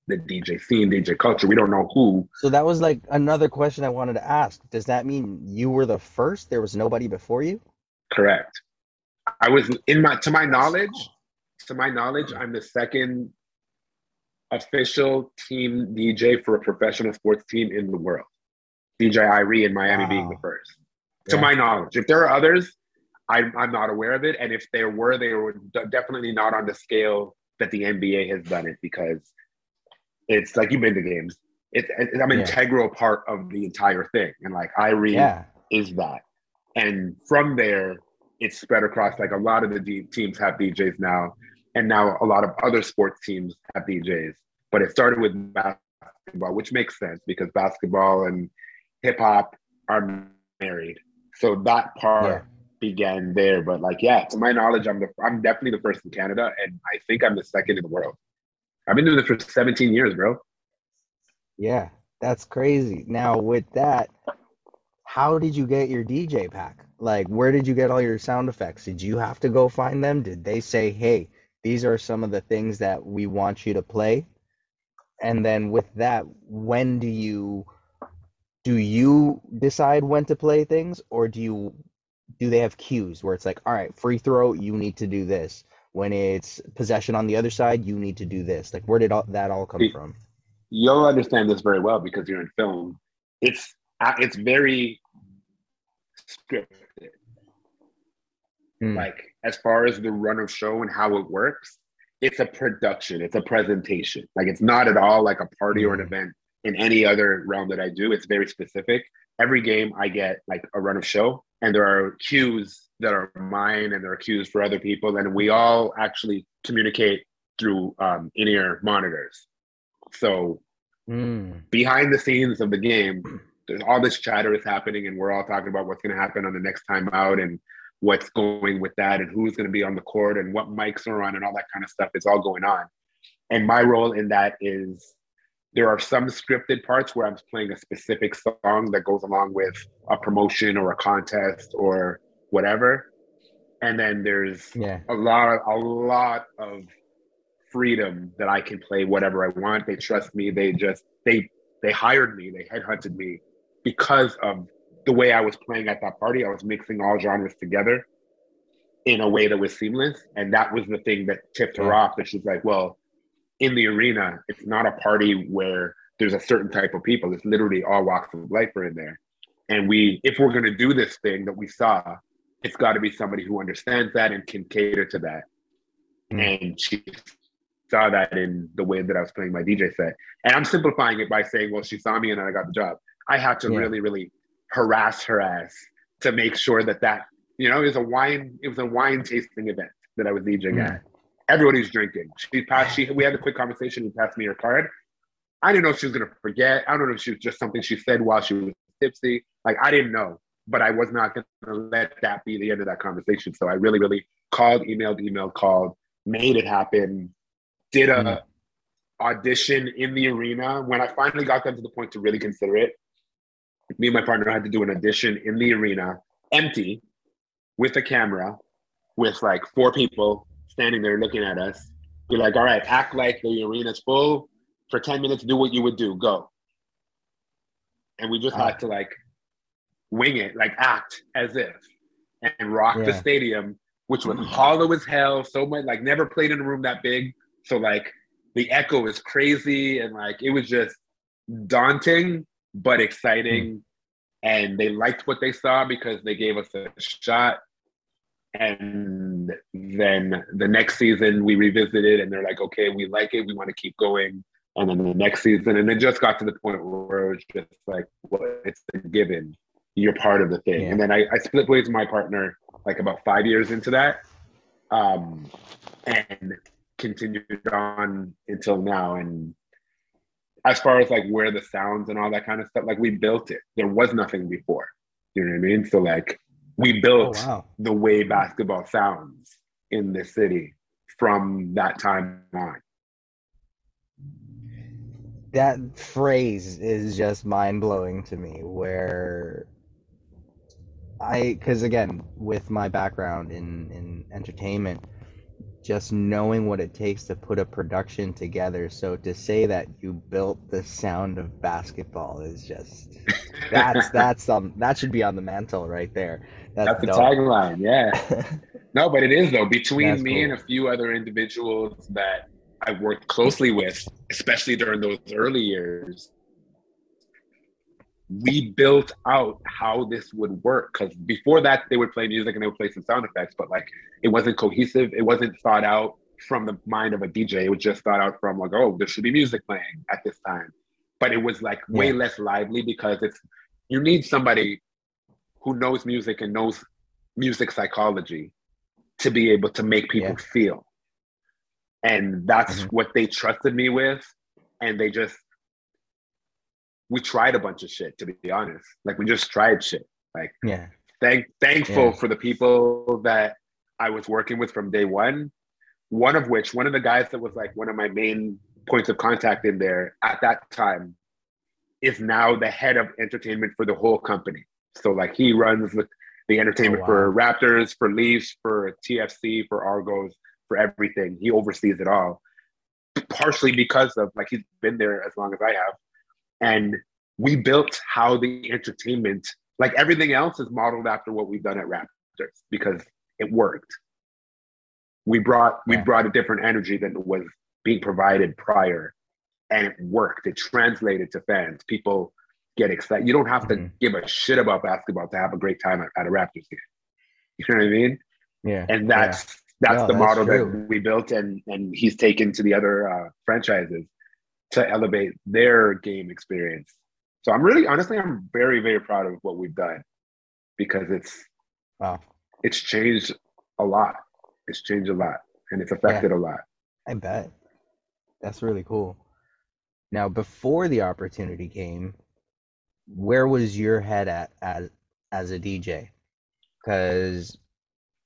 the DJ scene, DJ culture. We don't know who. So that was like another question I wanted to ask. Does that mean you were the first? There was nobody before you? Correct. I was in my to my knowledge, to my knowledge, I'm the second official team DJ for a professional sports team in the world. DJ Irie in Miami wow. being the first. To my knowledge. If there are others, I'm, I'm not aware of it. And if there were, they were definitely not on the scale that the NBA has done it because it's like you've been to games. It's, I'm an yeah. integral part of the entire thing. And like Irie yeah. is that. And from there, it's spread across like a lot of the D- teams have DJs now. And now a lot of other sports teams have DJs. But it started with basketball, which makes sense because basketball and hip hop are married. So that part yeah. began there. But like, yeah, to my knowledge, I'm the I'm definitely the first in Canada, and I think I'm the second in the world. I've been doing this for 17 years, bro. Yeah, that's crazy. Now with that, how did you get your DJ pack? Like, where did you get all your sound effects? Did you have to go find them? Did they say, hey, these are some of the things that we want you to play? And then with that, when do you do you decide when to play things or do you do they have cues where it's like all right free throw you need to do this. When it's possession on the other side you need to do this. Like where did all, that all come from? you'll understand this very well because you're in film. It's uh, it's very scripted hmm. like as far as the run of show and how it works it's a production it's a presentation like it's not at all like a party or an hmm. event in any other realm that I do. It's very specific. Every game I get like a run of show, and there are cues that are mine, and there are cues for other people, and we all actually communicate through um, in-ear monitors. So mm. behind the scenes of the game, there's all this chatter is happening, and we're all talking about what's going to happen on the next time out, and what's going with that, and who's going to be on the court, and what mics are on, and all that kind of stuff. It's all going on, and my role in that is there are some scripted parts where I'm playing a specific song that goes along with a promotion or a contest or whatever. And then there's yeah. a lot, a lot of freedom that I can play whatever I want. They trust me. They just they they hired me. They headhunted me because of the way I was playing at that party. I was mixing all genres together in a way that was seamless, and that was the thing that tipped her off. That she's like, "Well, in the arena, it's not a party where there's a certain type of people. It's literally all walks of life are in there. And we, if we're going to do this thing that we saw, it's got to be somebody who understands that and can cater to that. Mm. And she saw that in the way that I was playing my DJ set. And I'm simplifying it by saying, well, she saw me and I got the job. I had to yeah. really, really harass her ass to make sure that that, you know, it was a wine, it was a wine tasting event that I was DJing mm. at everybody's drinking. She passed. She we had a quick conversation. He passed me her card. I didn't know if she was gonna forget. I don't know if she was just something she said while she was tipsy. Like I didn't know, but I was not gonna let that be the end of that conversation. So I really, really called, emailed, emailed, called, made it happen. Did a mm. audition in the arena. When I finally got them to the point to really consider it, me and my partner had to do an audition in the arena, empty, with a camera, with like four people standing there looking at us. Be like, all right, act like the arena's full for 10 minutes, do what you would do, go. And we just had to like wing it, like act as if and rock yeah. the stadium, which was hollow as hell. So much like never played in a room that big. So like the echo is crazy and like it was just daunting but exciting. Mm. And they liked what they saw because they gave us a shot and then the next season we revisited and they're like okay we like it we want to keep going and then the next season and it just got to the point where it was just like well it's a given you're part of the thing yeah. and then I, I split ways with my partner like about five years into that um and continued on until now and as far as like where the sounds and all that kind of stuff like we built it there was nothing before you know what i mean so like we built oh, wow. the way basketball sounds in this city from that time on. That phrase is just mind blowing to me, where I because again, with my background in in entertainment, just knowing what it takes to put a production together. So to say that you built the sound of basketball is just that's that's um that should be on the mantle right there. That's, That's the tagline. Yeah. <laughs> No, but it is though. Between That's me cool. and a few other individuals that I worked closely with, especially during those early years, we built out how this would work. Because before that, they would play music and they would play some sound effects, but like it wasn't cohesive. It wasn't thought out from the mind of a DJ. It was just thought out from like, oh, there should be music playing at this time. But it was like way Yeah. less lively because it's you need somebody who knows music and knows music psychology to be able to make people Yeah. feel. And that's Mhm. what they trusted me with. And they just, we tried a bunch of shit, to be honest. Like, we just tried shit. Like, Yeah. thank, thankful Yeah. for the people that I was working with from day one. One of which, one of the guys that was like one of my main points of contact in there at that time is now the head of entertainment for the whole company. So like he runs the, the entertainment Oh, for. Raptors, for Leafs, for TFC, for Argos, for everything. He oversees it all. Partially because of like he's been there as long as I have. And we built how the entertainment, like everything else, is modeled after what we've done at Raptors because it worked. We brought we Yeah. brought a different energy than was being provided prior, and it worked. It translated to fans. People get excited. You don't have to Mhm. give a shit about basketball to have a great time at, at a Raptors game. You know what I mean? Yeah. And that's that's No, the that's model true. that we built, and and he's taken to the other uh, franchises to elevate their game experience. So I'm really, honestly, I'm very, very proud of what we've done because it's Wow. it's changed a lot. It's changed a lot, and it's affected a lot. I bet. That's really cool. Now, before the opportunity came, where was your head at as as a DJ? Because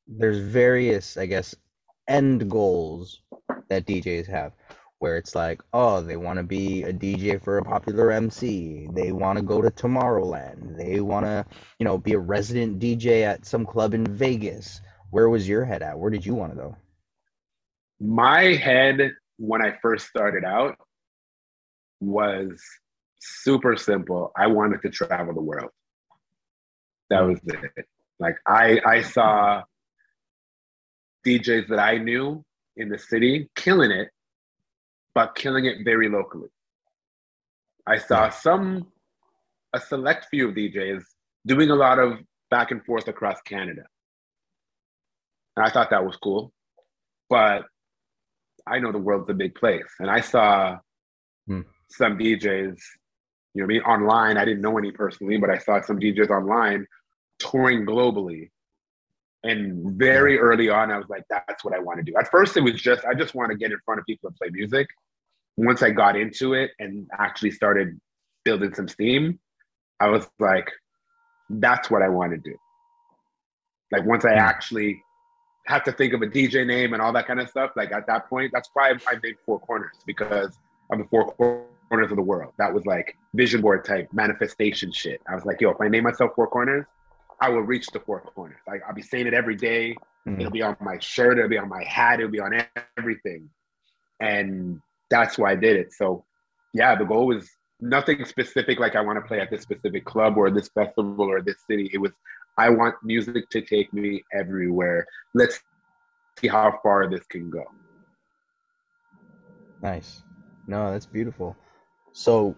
there's various, I guess, end goals that DJs have, where it's like, oh, they want to be a DJ for a popular MC. They want to go to Tomorrowland. They want to, you know, be a resident DJ at some club in Vegas. Where was your head at? Where did you want to go? My head when I first started out was super simple. I wanted to travel the world. That was it. Like I I saw DJs that I knew in the city killing it, but killing it very locally. I saw some a select few of DJs doing a lot of back and forth across Canada. And I thought that was cool. But I know the world's a big place. And I saw Hmm. some DJs, you know I mean, online. I didn't know any personally, but I saw some DJs online touring globally. And very early on, I was like, that's what I want to do. At first, it was just, I just want to get in front of people and play music. Once I got into it and actually started building some steam, I was like, that's what I want to do. Like, once I Hmm. actually had to think of a DJ name and all that kind of stuff, like at that point, that's why I made 4Korners because of the four corners of the world. That was like vision board type manifestation shit. I was like, yo, if I name myself 4Korners, I will reach the four corners. Like I'll be saying it every day. Mm. It'll be on my shirt. It'll be on my hat. It'll be on everything. And that's why I did it. So, yeah, the goal was nothing specific like I want to play at this specific club or this festival or this city. It was, I want music to take me everywhere. Let's see how far this can go. Nice. No, that's beautiful. So,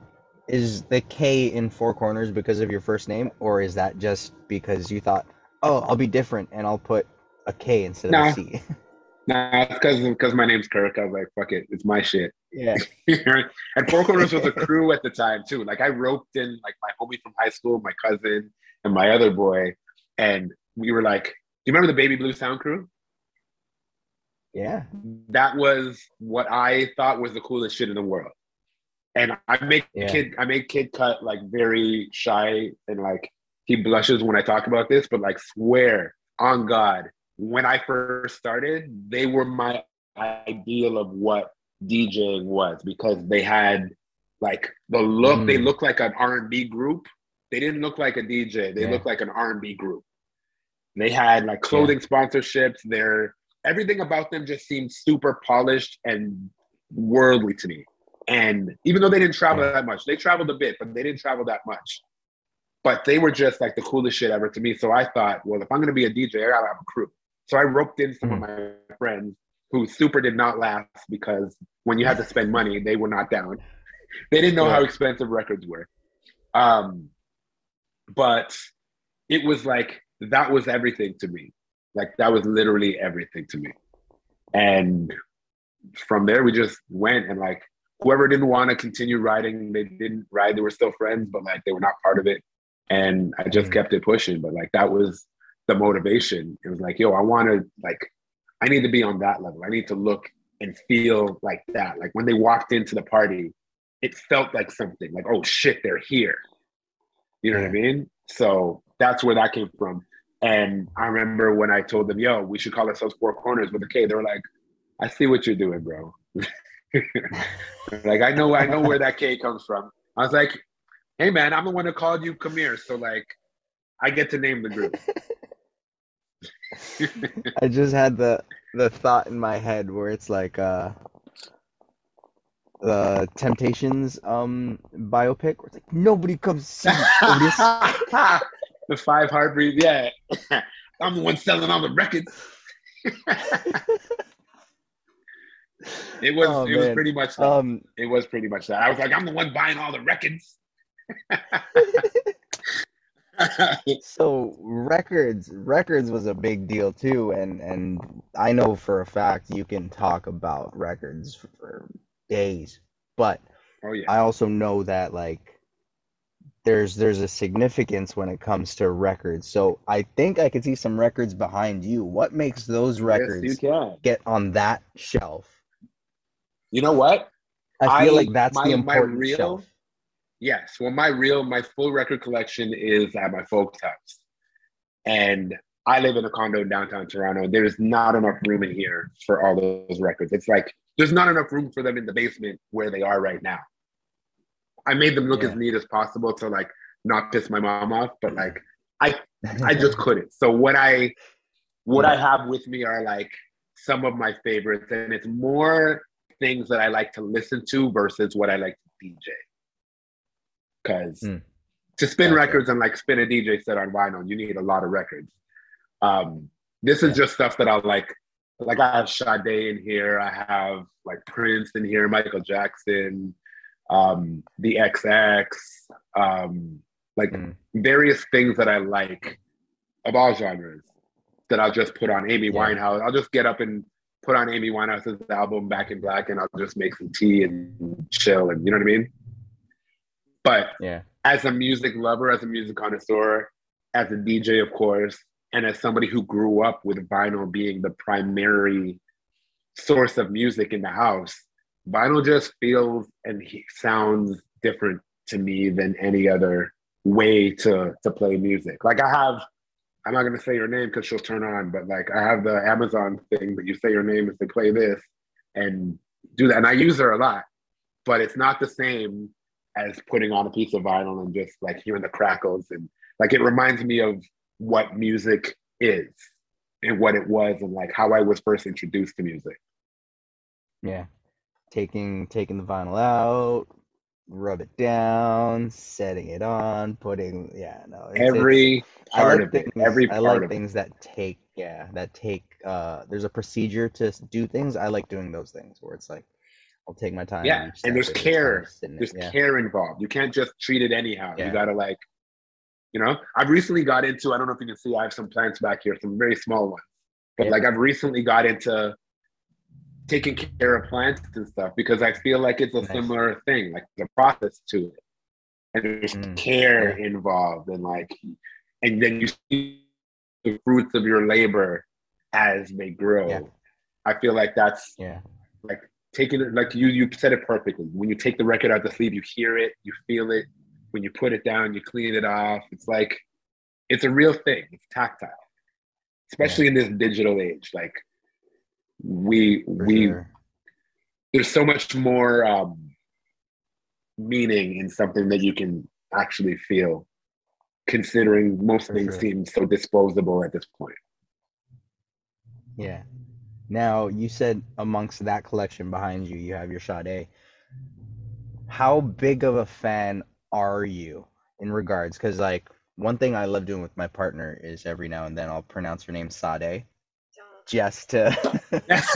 is the K in 4Korners because of your first name, or is that just because you thought, oh, I'll be different and I'll put a K instead of Nah. a C? <laughs> Nah, it's because because my name's Kirk. I was like, fuck it, it's my shit. yeah. <laughs> and 4Korners was a crew at the time too. Like I roped in like my homie from high school, my cousin, and my other boy, and we were like, "Do you remember the Baby Blue Sound Crew?" Yeah. That was what I thought was the coolest shit in the world. And I make Yeah. kid, I make Kid Kut like very shy and like he blushes when I talk about this, but like swear on God, when I first started, they were my ideal of what DJing was because they had like the look. They Mm. looked like an R and B group. They didn't look like a DJ. They Yeah. looked like an R and B group. They had like clothing yeah. sponsorships. Their everything about them just seemed super polished and worldly to me. And even though they didn't travel that much, they traveled a bit, but they didn't travel that much. But they were just like the coolest shit ever to me. So I thought, well, if I'm gonna be a DJ, I gotta have a crew. So I roped in some mm-hmm. of mm. my friends who super did not last because when you had to spend money, they were not down. They didn't know yeah. how expensive records were. Um, but it was like that was everything to me. Like that was literally everything to me. And from there we just went and like whoever didn't want to continue riding, they didn't ride, they were still friends, but like they were not part of it. And I just mm-hmm. kept it pushing. But like that was the motivation. It was like, yo, I want to like I need to be on that level. I need to look and feel like that. Like when they walked into the party, it felt like something like, oh shit, they're here. You know yeah. what I mean? So that's where that came from. And I remember when I told them, yo, we should call ourselves 4Korners with a K, they were like, I see what you're doing, bro. <laughs> <laughs> like I know I know where that K comes from. I was like, hey man, I'm the one that called you come here. So like I get to name the group. <laughs> I just had the the thought in my head where it's like uh the Temptations um biopic where it's like nobody comes see Otis. <laughs> the five heartbeats, yeah. I'm the one selling all the records. <laughs> it was oh, it man. was pretty much that. Um, it was pretty much that. I was like, I'm the one buying all the records. <laughs> so records records was a big deal too and and i know for a fact you can talk about records for days but oh, yeah. i also know that like there's there's a significance when it comes to records so i think i could see some records behind you what makes those records yes, get on that shelf you know what i feel I, like that's my, the important real, shelf Yes. Well, my real, my full record collection is at my folks' house. And I live in a condo in downtown Toronto. There's not enough room in here for all those records. It's like there's not enough room for them in the basement where they are right now. I made them look yeah. as neat as possible to like not piss my mom off, but like I <laughs> I just couldn't. So what I what yeah. I have with me are like some of my favorites, and it's more things that I like to listen to versus what I like to DJ because mm. to spin records and like spin a DJ set on vinyl, you need a lot of records. Um, this is just stuff that I like. Like I have Sade in here. I have like Prince in here, Michael Jackson, um, the XX, um, like mm. various things that I like of all genres that I'll just put on Amy yeah. Winehouse. I'll just get up and put on Amy Winehouse's album Back in Black and I'll just make some tea and chill and you know what I mean? But yeah, as a music lover, as a music connoisseur, as a DJ, of course, and as somebody who grew up with vinyl being the primary source of music in the house, vinyl just feels and sounds different to me than any other way to to play music. Like I have, I'm not gonna say your name because she'll turn on, but like I have the Amazon thing but you say your name if they play this and do that, and I use her a lot, but it's not the same as putting on a piece of vinyl and just like hearing the crackles and like it reminds me of what music is and what it was and like how I was first introduced to music. Yeah. Taking taking the vinyl out, rub it down, setting it on, putting yeah, no. It's, every it's, part like of things, it. Every I like things that take yeah, that take uh there's a procedure to do things. I like doing those things where it's like I'll take my time. Yeah, and there's care. There's yeah. care involved. You can't just treat it anyhow. Yeah. You gotta like, you know. I've recently got into. I don't know if you can see. I have some plants back here, some very small ones. But yeah. like, I've recently got into taking care of plants and stuff because I feel like it's a nice. similar thing, like the process to it, and there's mm. care involved, and like, and then you see the fruits of your labor as they grow. I feel like that's yeah like taking it like you you said it perfectly. When you take the record out the sleeve, you hear it, you feel it. When you put it down, you clean it off. It's like it's a real thing. It's tactile, especially yeah. in this digital age. Like we For we sure. there's so much more um, meaning in something that you can actually feel. considering most For things sure. seem so disposable at this point. Yeah. Now, you said amongst that collection behind you, you have your Sade. How big of a fan are you in regards? Because, like, one thing I love doing with my partner is every now and then I'll pronounce her name Sade just to. just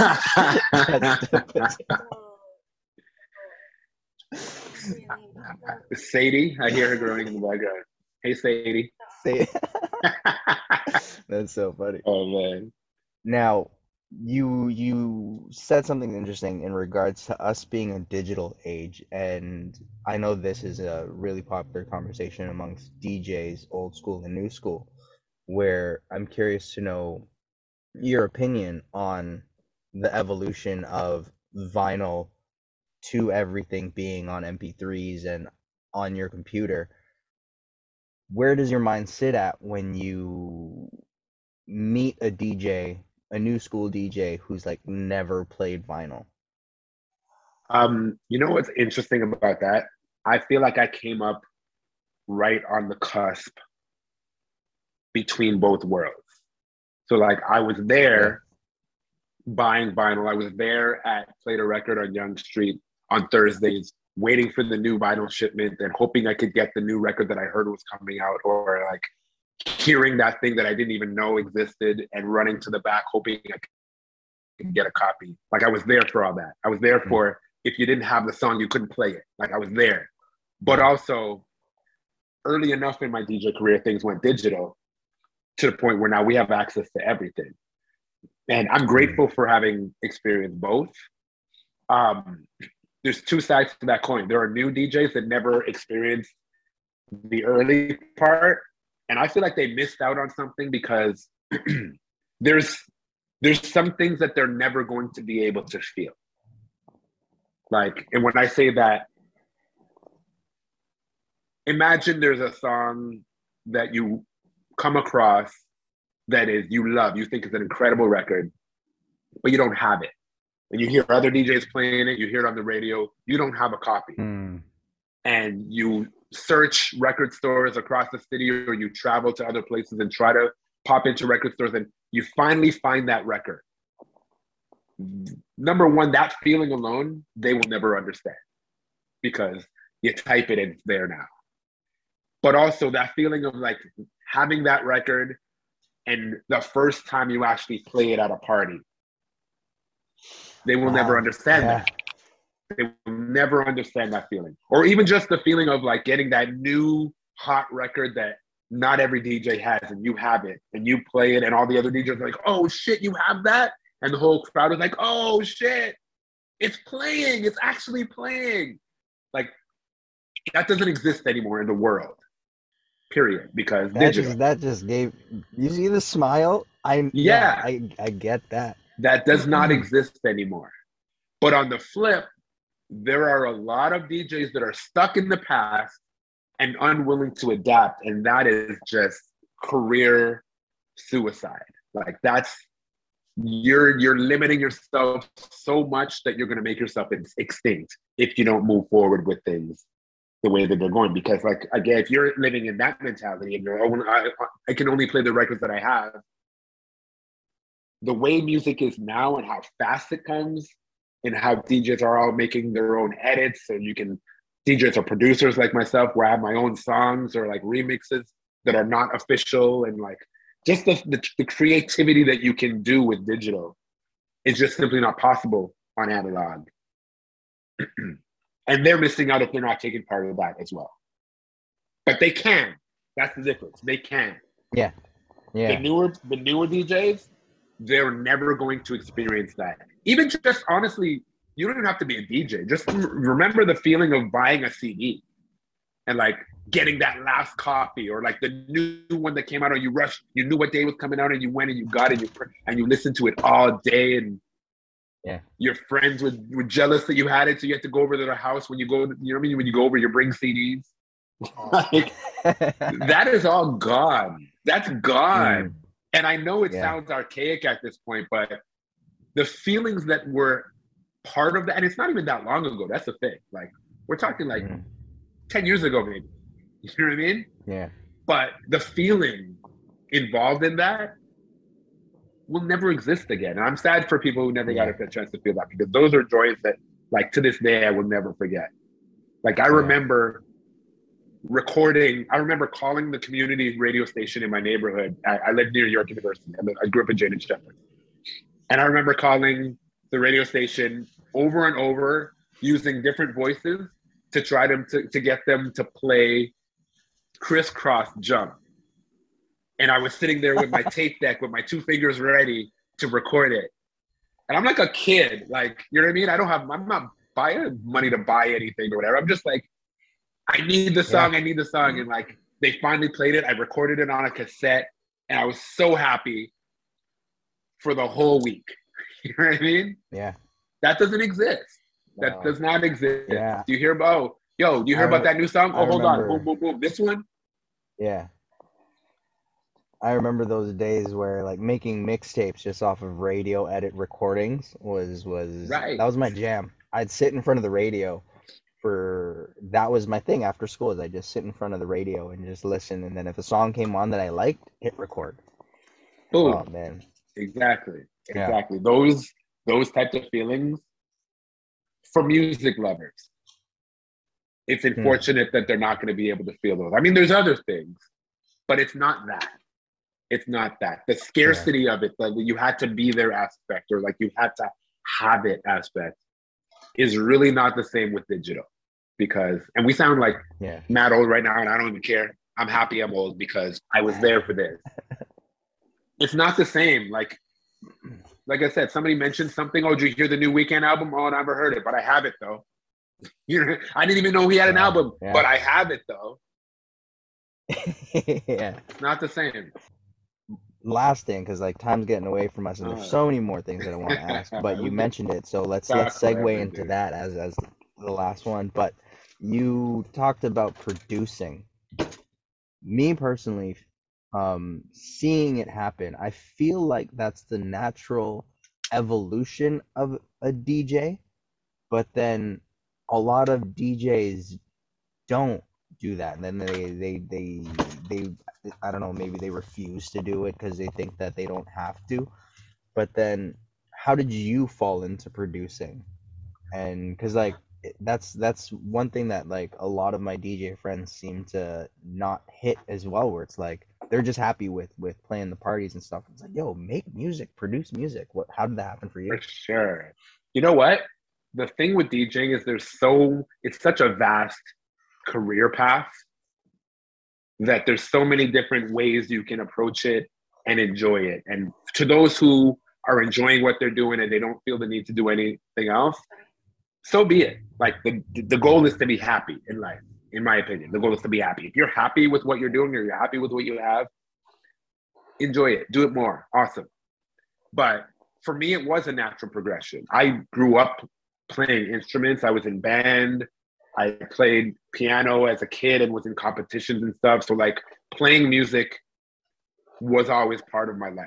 <laughs> to Sadie, I hear her growing in the background. Hey, Sadie. say <laughs> That's so funny. oh man. Now, you you said something interesting in regards to us being a digital age, and I know this is a really popular conversation amongst DJs, old school and new school, where I'm curious to know your opinion on the evolution of vinyl to everything being on MP3s and on your computer. Where does your mind sit at when you meet a DJ, a new school DJ who's like never played vinyl? Um, you know what's interesting about that? I feel like I came up right on the cusp between both worlds. So like I was there buying vinyl. I was there at Play De Record on Yonge Street on Thursdays, waiting for the new vinyl shipment and hoping I could get the new record that I heard was coming out, or like hearing that thing that I didn't even know existed and running to the back hoping I could get a copy. Like I was there for all that. I was there Mhm. for if you didn't have the song, you couldn't play it. Like I was there. But also early enough in my DJ career, things went digital to the point where now we have access to everything. And I'm grateful for having experienced both. Um, there's two sides to that coin. There are new DJs that never experienced the early part, and I feel like they missed out on something because <clears throat> there's there's some things that they're never going to be able to feel. Like, and when I say that, imagine there's a song that you come across that is you love, you think is an incredible record, but you don't have it. And you hear other DJs playing it, you hear it on the radio, you don't have a copy. Hmm. And you search record stores across the city or you travel to other places and try to pop into record stores and you finally find that record. Number one, that feeling alone, they will never understand because you type it and it's there now. But also that feeling of like having that record and the first time you actually play it at a party, they will never understand Yeah. that. They will never understand that feeling. Or even just the feeling of like getting that new hot record that not every DJ has and you have it and you play it and all the other DJs are like, oh shit, you have that? And the whole crowd is like, oh shit, it's playing, it's actually playing. Like that doesn't exist anymore in the world. Period. Because That digital. just that just gave you see the smile? I Yeah. I I get that. that does not Mhm. exist anymore. But on the flip, there are a lot of DJs that are stuck in the past and unwilling to adapt, and that is just career suicide. Like that's you're you're limiting yourself so much that you're going to make yourself extinct if you don't move forward with things the way that they're going. Because like again, if you're living in that mentality and you're oh, I, I can only play the records that I have, the way music is now and how fast it comes and how DJs are all making their own edits and you can DJs or producers like myself where I have my own songs or like remixes that are not official and like just the, the, the creativity that you can do with digital is just simply not possible on analog. <clears throat> and they're missing out if they're not taking part of that as well. But they can. That's the difference. They can the Yeah. The newer the newer DJs, they're never going to experience that. Even just honestly, you don't even have to be a DJ. Just remember the feeling of buying a CD and like getting that last copy or like the new one that came out and you rushed, you knew what day was coming out and you went and you got it you, and you listened to it all day and Yeah. your friends were, were jealous that you had it so you had to go over to their house when you go you know what I mean when you go over you bring CDs <laughs> like <laughs> that is all gone that's gone Mm. and I know it Yeah. sounds archaic at this point, but the feelings that were part of that, and it's not even that long ago. That's the thing. Like we're talking like Mm. 10 years ago, maybe. <laughs> You know what I mean? Yeah. but the feeling involved in that will never exist again. And I'm sad for people who never got a chance to feel that because those are joys that, like, to this day, I will never forget. Like, I remember recording, I remember calling the community radio station in my neighborhood. I, I lived near York University. And I grew up in Jane Sheppard. And I remember calling the radio station over and over using different voices to try them to, to get them to play Kris Kross jump. And I was sitting there with my <laughs> tape deck with my two fingers ready to record it. And I'm like a kid, like, you know what I mean? I don't have, I'm not buying money to buy anything or whatever. I'm just like, I need the song, yeah. I need the song. And like, they finally played it. I recorded it on a cassette and I was so happy for the whole week. <laughs> You know what I mean? Yeah. That doesn't exist. No. That does not exist. Yeah. Do you hear about, yo, do you hear I about that new song? Oh, hold remember. on. Boom, boom, boom. This one? Yeah. I remember those days where like making mixtapes just off of radio edit recordings was was right. that was my jam. I'd sit in front of the radio for that was my thing after school is I just sit in front of the radio and just listen and then if a song came on that I liked, hit record. Boom. Oh man. Exactly. Exactly. Yeah. Those those types of feelings for music lovers. It's hmm. unfortunate hmm. that they're not going to be able to feel those. I mean, there's other things, but it's not that. It's not that. The scarcity yeah. of it, that you had to be there aspect, or like you had to have it aspect, is really not the same with digital. Because, and we sound like yeah. mad old right now, and I don't even care. I'm happy I'm old because I was there for this. <laughs> it's not the same. Like, like I said, somebody mentioned something. Oh, did you hear the new Weeknd album? Oh, I never heard it, but I have it though. <laughs> You know, I didn't even know he had an album, yeah. but I have it though. <laughs> yeah, it's not the same. Last thing, because like time's getting away from us, and there's so many more things that I want to <laughs> ask. But you mentioned it, so let's let's segue into that as as the last one. But you talked about producing. Me personally, um, seeing it happen, I feel like that's the natural evolution of a DJ. But then a lot of DJs don't do that. And then they they they they i don't know maybe they refuse to do it because they think that they don't have to. But then how did you fall into producing? And because like that's that's one thing that like a lot of my dj friends seem to not hit as well where it's like they're just happy with with playing the parties and stuff. It's like yo make music produce music. What how did that happen for you? For sure. You know what? The thing with DJing is there's so it's such a vast career path that there's so many different ways you can approach it and enjoy it. And to those who are enjoying what they're doing and they don't feel the need to do anything else, so be it. Like the the goal is to be happy in life, in my opinion. The goal is to be happy. If you're happy with what you're doing or you're happy with what you have, enjoy it. Do it more. Awesome. But for me, it was a natural progression. I grew up playing instruments. I was in band. I played piano as a kid and was in competitions and stuff. So like playing music was always part of my life.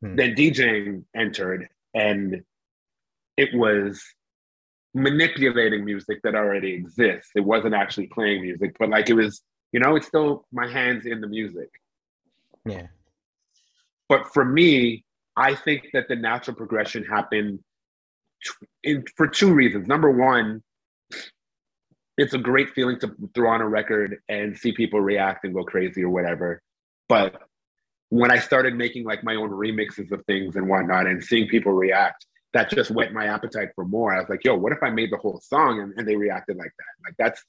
Hmm. Then DJing entered and it was manipulating music that already exists. It wasn't actually playing music, but like it was, you know, it's still my hands in the music. Yeah. But for me, I think that the natural progression happened in, for two reasons. Number one, it's a great feeling to throw on a record and see people react and go crazy or whatever. But when I started making like my own remixes of things and whatnot and seeing people react, that just whet my appetite for more. I was like, yo, what if I made the whole song and, and they reacted like that? Like that's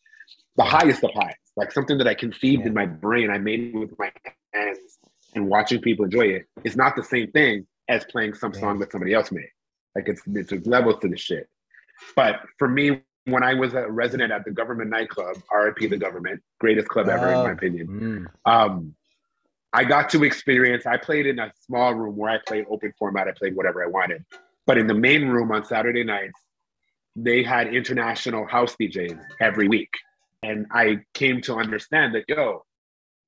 the highest of highs. Like something that I conceived in my brain, I made with my hands and watching people enjoy it is not the same thing as playing some song that somebody else made. Like it's it's levels to the shit. But for me, when I was a resident at the Guvernment nightclub, RIP the Guvernment, greatest club ever in my oh, opinion. Mm. Um, I got to experience. I played in a small room where I played open format. I played whatever I wanted. But in the main room on Saturday nights, they had international house DJs every week, and I came to understand that yo,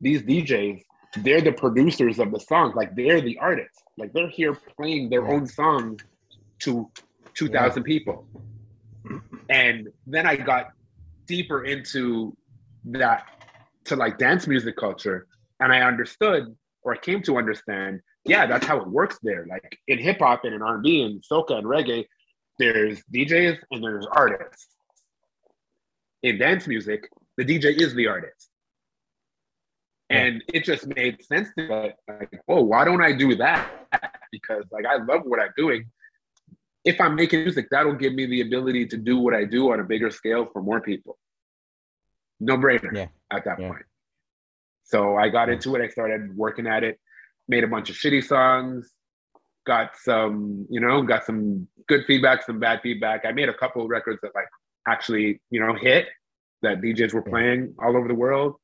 these DJs, they're the producers of the songs. Like they're the artists. Like they're here playing their own songs to 2,000 yeah. people. And then I got deeper into that to like dance music culture, and I understood or I came to understand, yeah, that's how it works there. Like in hip hop and in R and B and soca and reggae, there's DJs and there's artists. In dance music, the DJ is the artist. And it just made sense to me, like, oh, why don't I do that? Because like I love what I'm doing. If I'm making music, that'll give me the ability to do what I do on a bigger scale for more people. No brainer Yeah. at that Yeah. point. So I got into it. I started working at it, made a bunch of shitty songs, got some, you know, got some good feedback, some bad feedback. I made a couple of records that like actually, you know, hit that DJs were playing all over the world.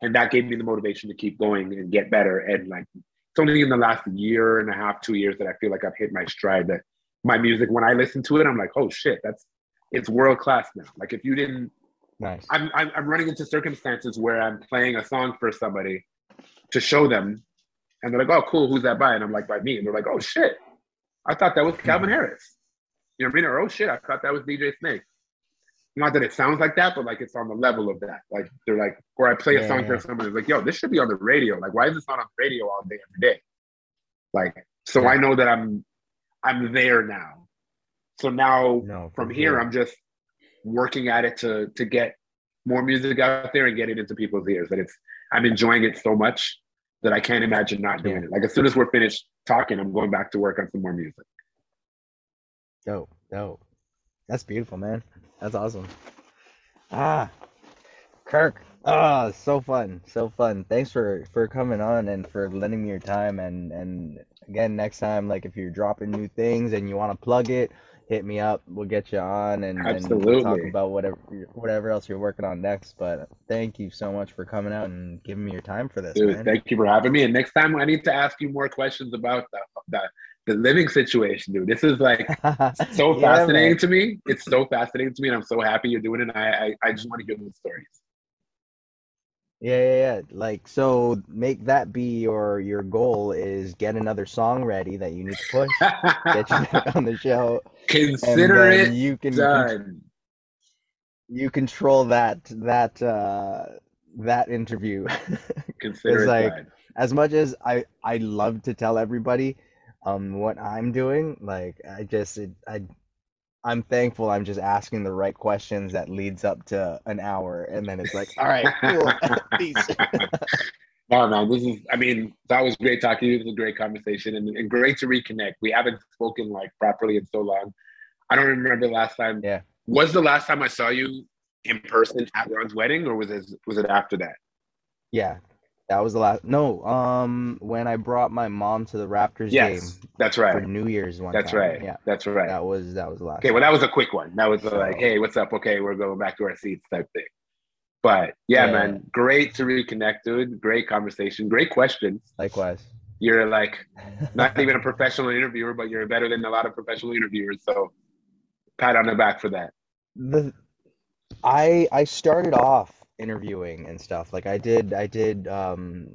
And that gave me the motivation to keep going and get better. And like it's only in the last year and a half, two years that I feel like I've hit my stride that my music, when I listen to it, I'm like, oh shit, that's it's world class now. Like if you didn't Nice. I'm, I'm I'm running into circumstances where I'm playing a song for somebody to show them, and they're like, "Oh, cool, who's that by?" And I'm like, "By me." And they're like, "Oh shit, I thought that was hmm. Calvin Harris." You know what I mean? Or "Oh shit, I thought that was DJ Snake." Not that it sounds like that, but like it's on the level of that. Like they're like, or I play a Yeah, song yeah. for someone, it's like, "Yo, this should be on the radio." Like, why is this not on the radio all day every day? Like, so Yeah. I know that I'm I'm there now. So now No. from here sure. i'm just working at it to to get more music out there and get it into people's ears and it's i'm enjoying it so much that i can't imagine not doing Yeah. it like as soon as we're finished talking i'm going back to work on some more music Dope, dope. That's beautiful, man. That's awesome. Ah, Kirk. Ah, so fun, so fun. Thanks for for coming on and for lending me your time. And and again, next time, like if you're dropping new things and you want to plug it, hit me up. We'll get you on and, and we'll talk about whatever whatever else you're working on next. But thank you so much for coming out and giving me your time for this, Dude, man. thank you for having me and next time i need to ask you more questions about the the, the living situation dude this is like <laughs> so Yeah, fascinating man. to me it's so fascinating to me and i'm so happy you're doing it and i i, I just want to hear those stories Yeah, yeah, yeah. Like, so make that be your your goal is get another song ready that you need to push, get you back <laughs> on the show, consider it you can done you control that that uh that interview. <laughs> consider It's it like done as much as I I love to tell everybody um what I'm doing, like I just it, I I'm thankful I'm just asking the right questions that leads up to an hour, and then it's like, all right, cool, <laughs> <laughs> peace. <laughs> No, man, this is, I mean, that was great talking to you. This was a great conversation and, and great to reconnect. We haven't spoken like properly in so long. I don't remember the last time. Yeah. Was the last time I saw you in person at Ron's wedding or was it, was it after that? Yeah, that was the last. No, um, when I brought my mom to the Raptors Yes, game that's right. for. New Year's one That's time. right. Yeah, That's right. that was that was the last. Okay, well, that was a quick one. That was a, like, hey, what's up? Okay, we're going back to our seats type thing. But yeah, Yeah. man, great to reconnect, dude. Great conversation. Great questions. Likewise. You're like <laughs> not even a professional interviewer, but you're better than a lot of professional interviewers. So pat on the back for that. the I I started off interviewing and stuff. Like I did I did um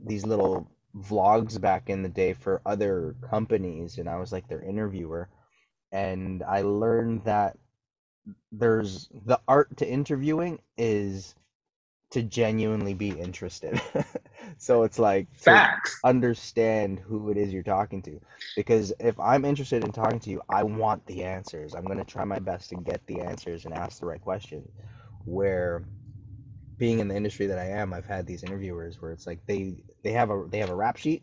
these little vlogs back in the day for other companies and I was like their interviewer and I learned that there's the art to interviewing is to genuinely be interested. <laughs> So it's like to Facts. understand who it is you're talking to. Because if I'm interested in talking to you, I want the answers. I'm going to try my best to get the answers and ask the right questions. Where being in the industry that I am, I've had these interviewers where it's like they they have a they have a rap sheet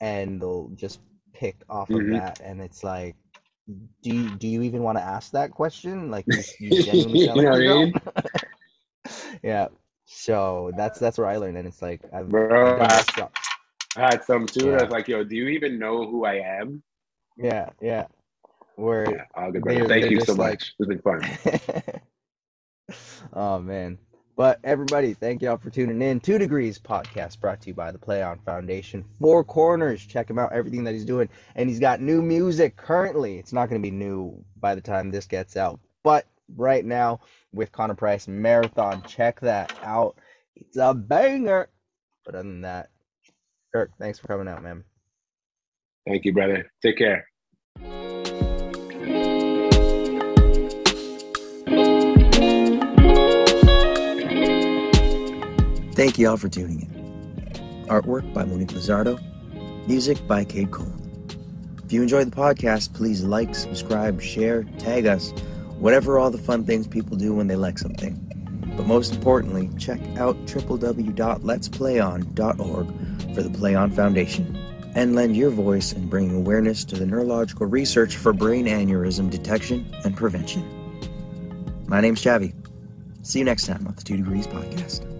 and they'll just pick off of Mhm. that and it's like do you do you even want to ask that question? Like you, <laughs> you genuinely You know I mean? <laughs> Yeah. So that's that's where I learned and it's like I've, Bro, I. I had some too. I was like, yo, do you even know who I am? Yeah, yeah. Where Yeah, all good, brother. Thank you so like- much. It's been fun. <laughs> oh man. But everybody, thank y'all for tuning in. Two Degrees podcast brought to you by the Play On Foundation. 4Korners. Check him out, everything that he's doing. And he's got new music currently. It's not going to be new by the time this gets out. But right now, with Connor Price Marathon, check that out. It's a banger. But other than that, Kirk, thanks for coming out, man. Thank you, brother. Take care. Thank you all for tuning in. Artwork by Monique Lizardo, music by Kid Kold. If you enjoy the podcast, please like, subscribe, share, tag us, whatever all the fun things people do when they like something. But most importantly, check out www.letsplayon.org for the Play On Foundation and lend your voice in bringing awareness to the neurological research for brain aneurysm detection and prevention. My name's Chavi. See you next time on the Two Degrees Podcast.